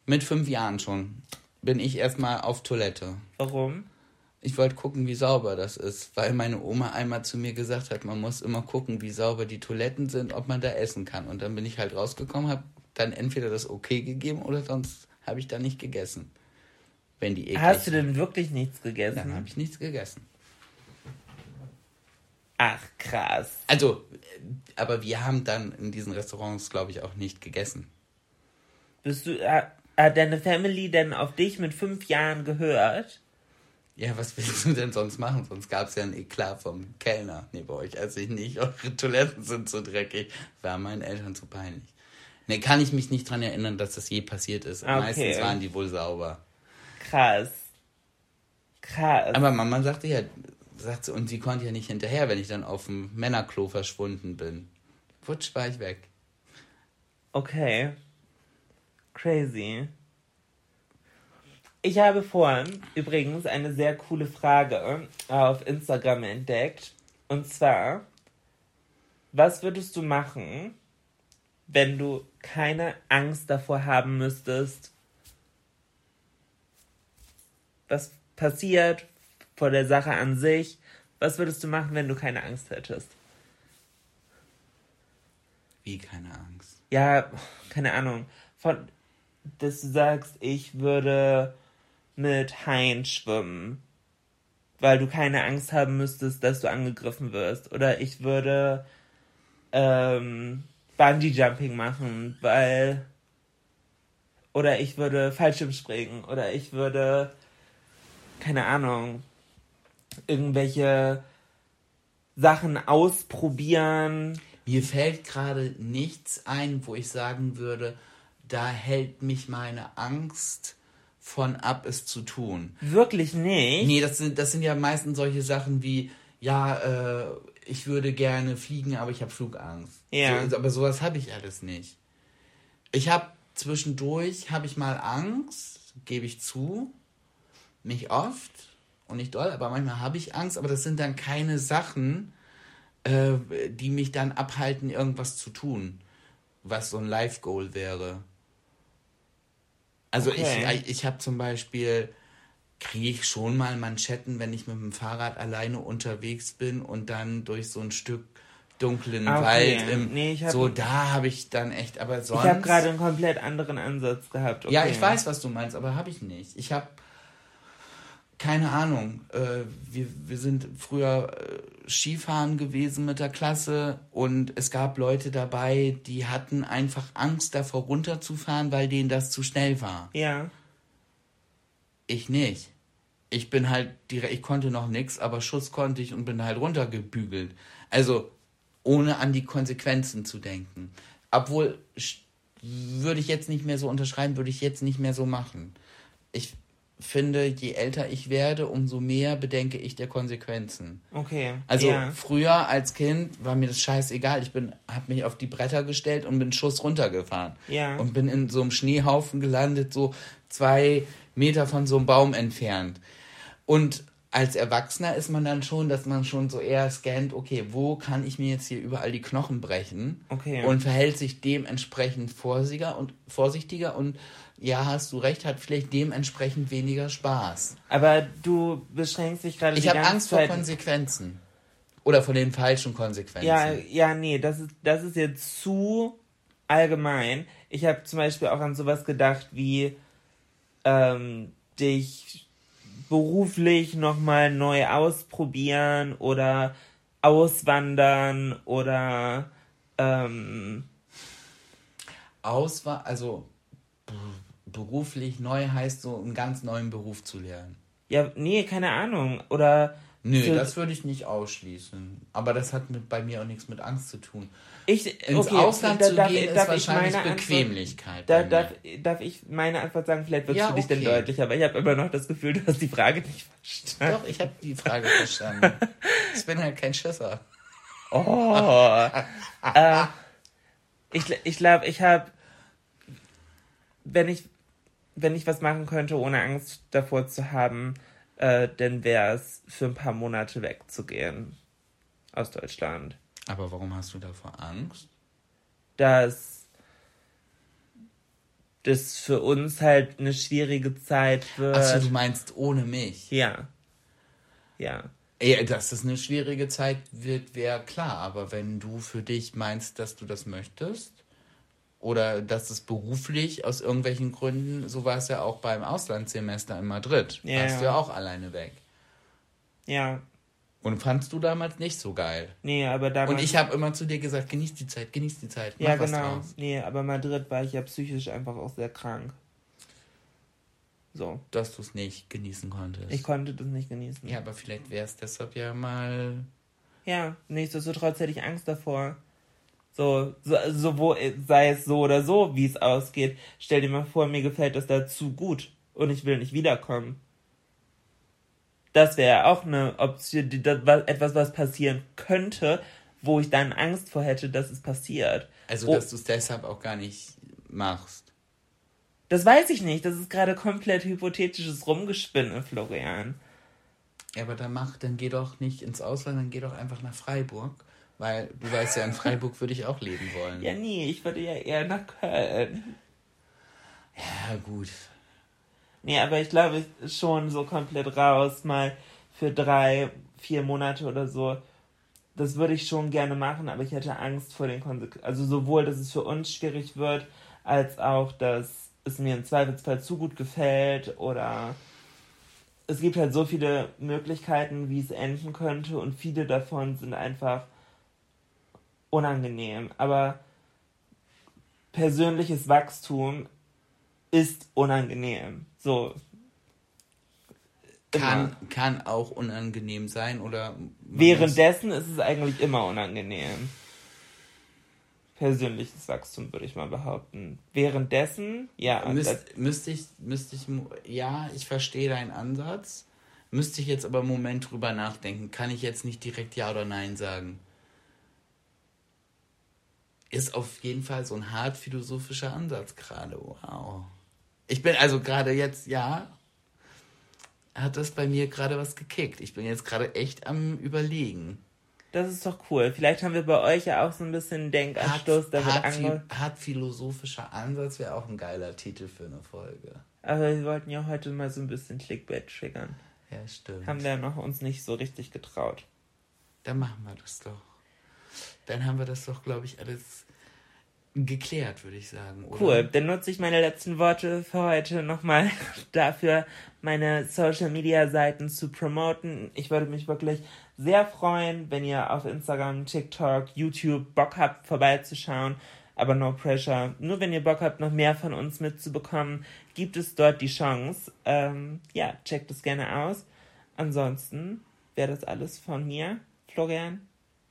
mit fünf Jahren schon bin ich erstmal auf Toilette. Warum? Ich wollte gucken, wie sauber das ist, weil meine Oma einmal zu mir gesagt hat, man muss immer gucken, wie sauber die Toiletten sind, ob man da essen kann. Und dann bin ich halt rausgekommen, habe dann entweder das okay gegeben oder sonst habe ich da nicht gegessen. Wenn die Hast du denn wirklich nichts gegessen? Dann habe ich nichts gegessen. Ach, krass. Also, aber wir haben dann in diesen Restaurants, glaube ich, auch nicht gegessen. Bist du, hat deine Family denn auf dich mit fünf Jahren gehört? Ja, was willst du denn sonst machen? Sonst gab es ja ein Eklat vom Kellner. Nee, bei euch esse ich nicht. *laughs* Eure Toiletten sind so dreckig. War meinen Eltern zu peinlich. Ne, kann ich mich nicht dran erinnern, dass das je passiert ist. Okay. Meistens waren die wohl sauber. Krass. Krass. Aber Mama sagte ja, sagte, und sie konnte ja nicht hinterher, wenn ich dann auf dem Männerklo verschwunden bin. Wutsch war ich weg. Okay. Crazy. Ich habe vorhin übrigens eine sehr coole Frage auf Instagram entdeckt. Und zwar, was würdest du machen, wenn du keine Angst davor haben müsstest, was passiert vor der Sache an sich? Was würdest du machen, wenn du keine Angst hättest? Wie keine Angst? Ja, keine Ahnung. Von, dass du sagst, ich würde mit Haien schwimmen, weil du keine Angst haben müsstest, dass du angegriffen wirst. Oder ich würde ähm, Bungee Jumping machen, weil oder ich würde Fallschirmspringen oder ich würde keine Ahnung irgendwelche Sachen ausprobieren. Mir fällt gerade nichts ein, wo ich sagen würde, da hält mich meine Angst von ab, es zu tun. Wirklich nicht? Nee, das sind, das sind ja meistens solche Sachen wie, ja, äh, ich würde gerne fliegen, aber ich habe Flugangst. Ja. So, aber sowas habe ich alles nicht. Ich habe zwischendurch, habe ich mal Angst, gebe ich zu. Nicht oft und nicht doll, aber manchmal habe ich Angst, aber das sind dann keine Sachen, äh, die mich dann abhalten, irgendwas zu tun, was so ein Life-Goal wäre. Also okay. ich, ich habe zum Beispiel kriege ich schon mal Manschetten, wenn ich mit dem Fahrrad alleine unterwegs bin und dann durch so ein Stück dunklen Okay. Wald. Im, Nee, ich hab- so, da habe ich dann echt, aber sonst. Ich habe gerade einen komplett anderen Ansatz gehabt. Okay. Ja, ich weiß, was du meinst, aber habe ich nicht. Ich habe keine Ahnung. Äh, wir, wir sind früher äh, Skifahren gewesen mit der Klasse und es gab Leute dabei, die hatten einfach Angst davor runterzufahren, weil denen das zu schnell war. Ja. Ich nicht. Ich bin halt direkt, ich konnte noch nix, aber Schuss konnte ich und bin halt runtergebügelt. Also ohne an die Konsequenzen zu denken. Obwohl würde ich jetzt nicht mehr so unterschreiben, würde ich jetzt nicht mehr so machen. Ich finde, je älter ich werde, umso mehr bedenke ich der Konsequenzen. Okay. Also ja. früher als Kind war mir das scheißegal. Ich bin, hab mich auf die Bretter gestellt und bin Schuss runtergefahren. Ja. Und bin in so einem Schneehaufen gelandet, so zwei Meter von so einem Baum entfernt. Und als Erwachsener ist man dann schon, dass man schon so eher scannt, okay, wo kann ich mir jetzt hier überall die Knochen brechen? Okay. Und verhält sich dementsprechend vorsichtiger und vorsichtiger und ja, hast du recht, hat vielleicht dementsprechend weniger Spaß. Aber du beschränkst dich gerade Ich die habe Angst vor. Konsequenzen. Oder vor den falschen Konsequenzen. Ja, ja, nee, das ist, das ist jetzt zu allgemein. Ich habe zum Beispiel auch an sowas gedacht wie ähm, dich beruflich nochmal neu ausprobieren oder auswandern oder ähm, Auswahl, also beruflich neu heißt so einen ganz neuen Beruf zu lernen. ja, nee, keine Ahnung. Oder Nö, für- das würde ich nicht ausschließen. Aber das hat mit, bei mir auch nichts mit Angst zu tun. Ich, Ins okay, Ausland da- zu darf- gehen, ist darf ich wahrscheinlich meine Antwort- Bequemlichkeit. Da, darf, darf ich meine Antwort sagen? Vielleicht wird es Ja, für dich okay. deutlicher, aber ich habe immer noch das Gefühl, du hast die Frage nicht verstanden. Doch, ich habe die Frage verstanden. *laughs* Ich bin halt kein Schisser. Oh. äh, ich gl- ich glaube, ich habe, wenn ich, wenn ich was machen könnte, ohne Angst davor zu haben, äh, dann wäre es für ein paar Monate wegzugehen aus Deutschland. Aber warum hast du davor Angst? Dass das für uns halt eine schwierige Zeit wird. Achso, du meinst ohne mich. ja. Ja. Ey, dass das eine schwierige Zeit wird, wäre klar. Aber wenn du für dich meinst, dass du das möchtest, oder dass es beruflich aus irgendwelchen Gründen, so war es ja auch beim Auslandssemester in Madrid, Ja, warst du ja. ja auch alleine weg. Ja. Und fandst du damals nicht so geil. Nee, aber damals. Und ich habe immer zu dir gesagt, genieß die Zeit, genieß die Zeit, Ja, genau. draus. Nee, aber Madrid war ich ja psychisch einfach auch sehr krank. So. Dass du es nicht genießen konntest. Ich konnte das nicht genießen. ja, aber vielleicht wäre es deshalb ja mal... Ja, nichtsdestotrotz hätte ich Angst davor. So, so, so wo, sei es so oder so, wie es ausgeht. Stell dir mal vor, mir gefällt das da zu gut und ich will nicht wiederkommen. Das wäre auch eine Option, die, das, was, etwas, was passieren könnte, wo ich dann Angst vor hätte, dass es passiert. Also, Oh. dass du es deshalb auch gar nicht machst. Das weiß ich nicht. Das ist gerade komplett hypothetisches Rumgespinne, Florian. Ja, aber dann mach, dann geh doch nicht ins Ausland, dann geh doch einfach nach Freiburg. Weil du weißt ja, in Freiburg würde ich auch leben wollen. Ja, nie. Ich würde ja eher nach Köln. Ja, gut. Nee, aber ich glaube schon so komplett raus, mal für drei, vier Monate oder so. Das würde ich schon gerne machen, aber ich hätte Angst vor den Konsequenzen. Also sowohl, dass es für uns schwierig wird, als auch, dass es mir im Zweifelsfall zu gut gefällt oder es gibt halt so viele Möglichkeiten, wie es enden könnte und viele davon sind einfach unangenehm. Aber persönliches Wachstum ist unangenehm. So. Immer. Kann, kann auch unangenehm sein oder. muss- Währenddessen ist es eigentlich immer unangenehm. Persönliches Wachstum würde ich mal behaupten. Währenddessen, ja. Müsst, müsste ich, müsste ich, ja, ich verstehe deinen Ansatz. Müsste ich jetzt aber einen Moment drüber nachdenken. Kann ich jetzt nicht direkt Ja oder Nein sagen. Ist auf jeden Fall so ein hart philosophischer Ansatz gerade. Wow. Ich bin also gerade jetzt, ja, hat das bei mir gerade was gekickt. Ich bin jetzt gerade echt am Überlegen. Das ist doch cool. Vielleicht haben wir bei euch ja auch so ein bisschen Denkanstoß Hart, damit ange... hart philosophischer Ansatz wäre auch ein geiler Titel für eine Folge. Aber wir wollten ja heute mal so ein bisschen Clickbait triggern. Ja, stimmt. Haben wir noch uns nicht so richtig getraut. Dann machen wir das doch. Dann haben wir das doch, glaube ich, alles geklärt, würde ich sagen. Oder? Cool, dann nutze ich meine letzten Worte für heute nochmal *laughs* dafür, meine Social Media Seiten zu promoten. Ich würde mich wirklich sehr freuen, wenn ihr auf Instagram, TikTok, YouTube Bock habt, vorbeizuschauen. Aber no pressure. Nur wenn ihr Bock habt, noch mehr von uns mitzubekommen, gibt es dort die Chance. Ähm, ja, checkt es gerne aus. Ansonsten wäre das alles von mir. Florian,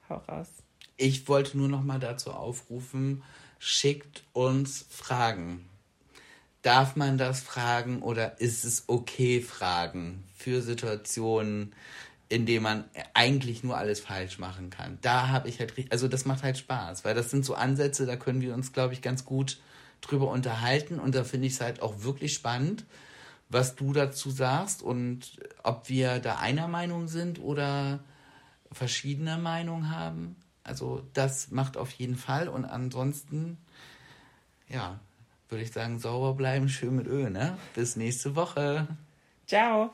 hau raus. Ich wollte nur noch mal dazu aufrufen, schickt uns Fragen. Darf man das fragen oder ist es okay fragen für Situationen, in denen man eigentlich nur alles falsch machen kann? Da habe ich halt also das macht halt Spaß, weil das sind so Ansätze, da können wir uns, glaube ich, ganz gut drüber unterhalten und da finde ich es halt auch wirklich spannend, was du dazu sagst und ob wir da einer Meinung sind oder verschiedene Meinungen haben. Also das macht auf jeden Fall. Und ansonsten, ja, würde ich sagen, sauber bleiben, schön mit Öl, ne? Bis nächste Woche. Ciao.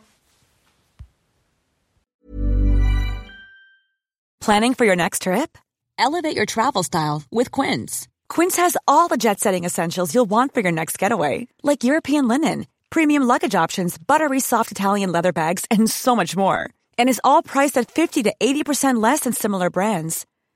Planning for your next trip? Elevate your travel style with Quince. Quince has all the jet setting essentials you'll want for your next getaway, like European linen, premium luggage options, buttery soft Italian leather bags, and so much more. And is all priced at 50 to 80% less than similar brands.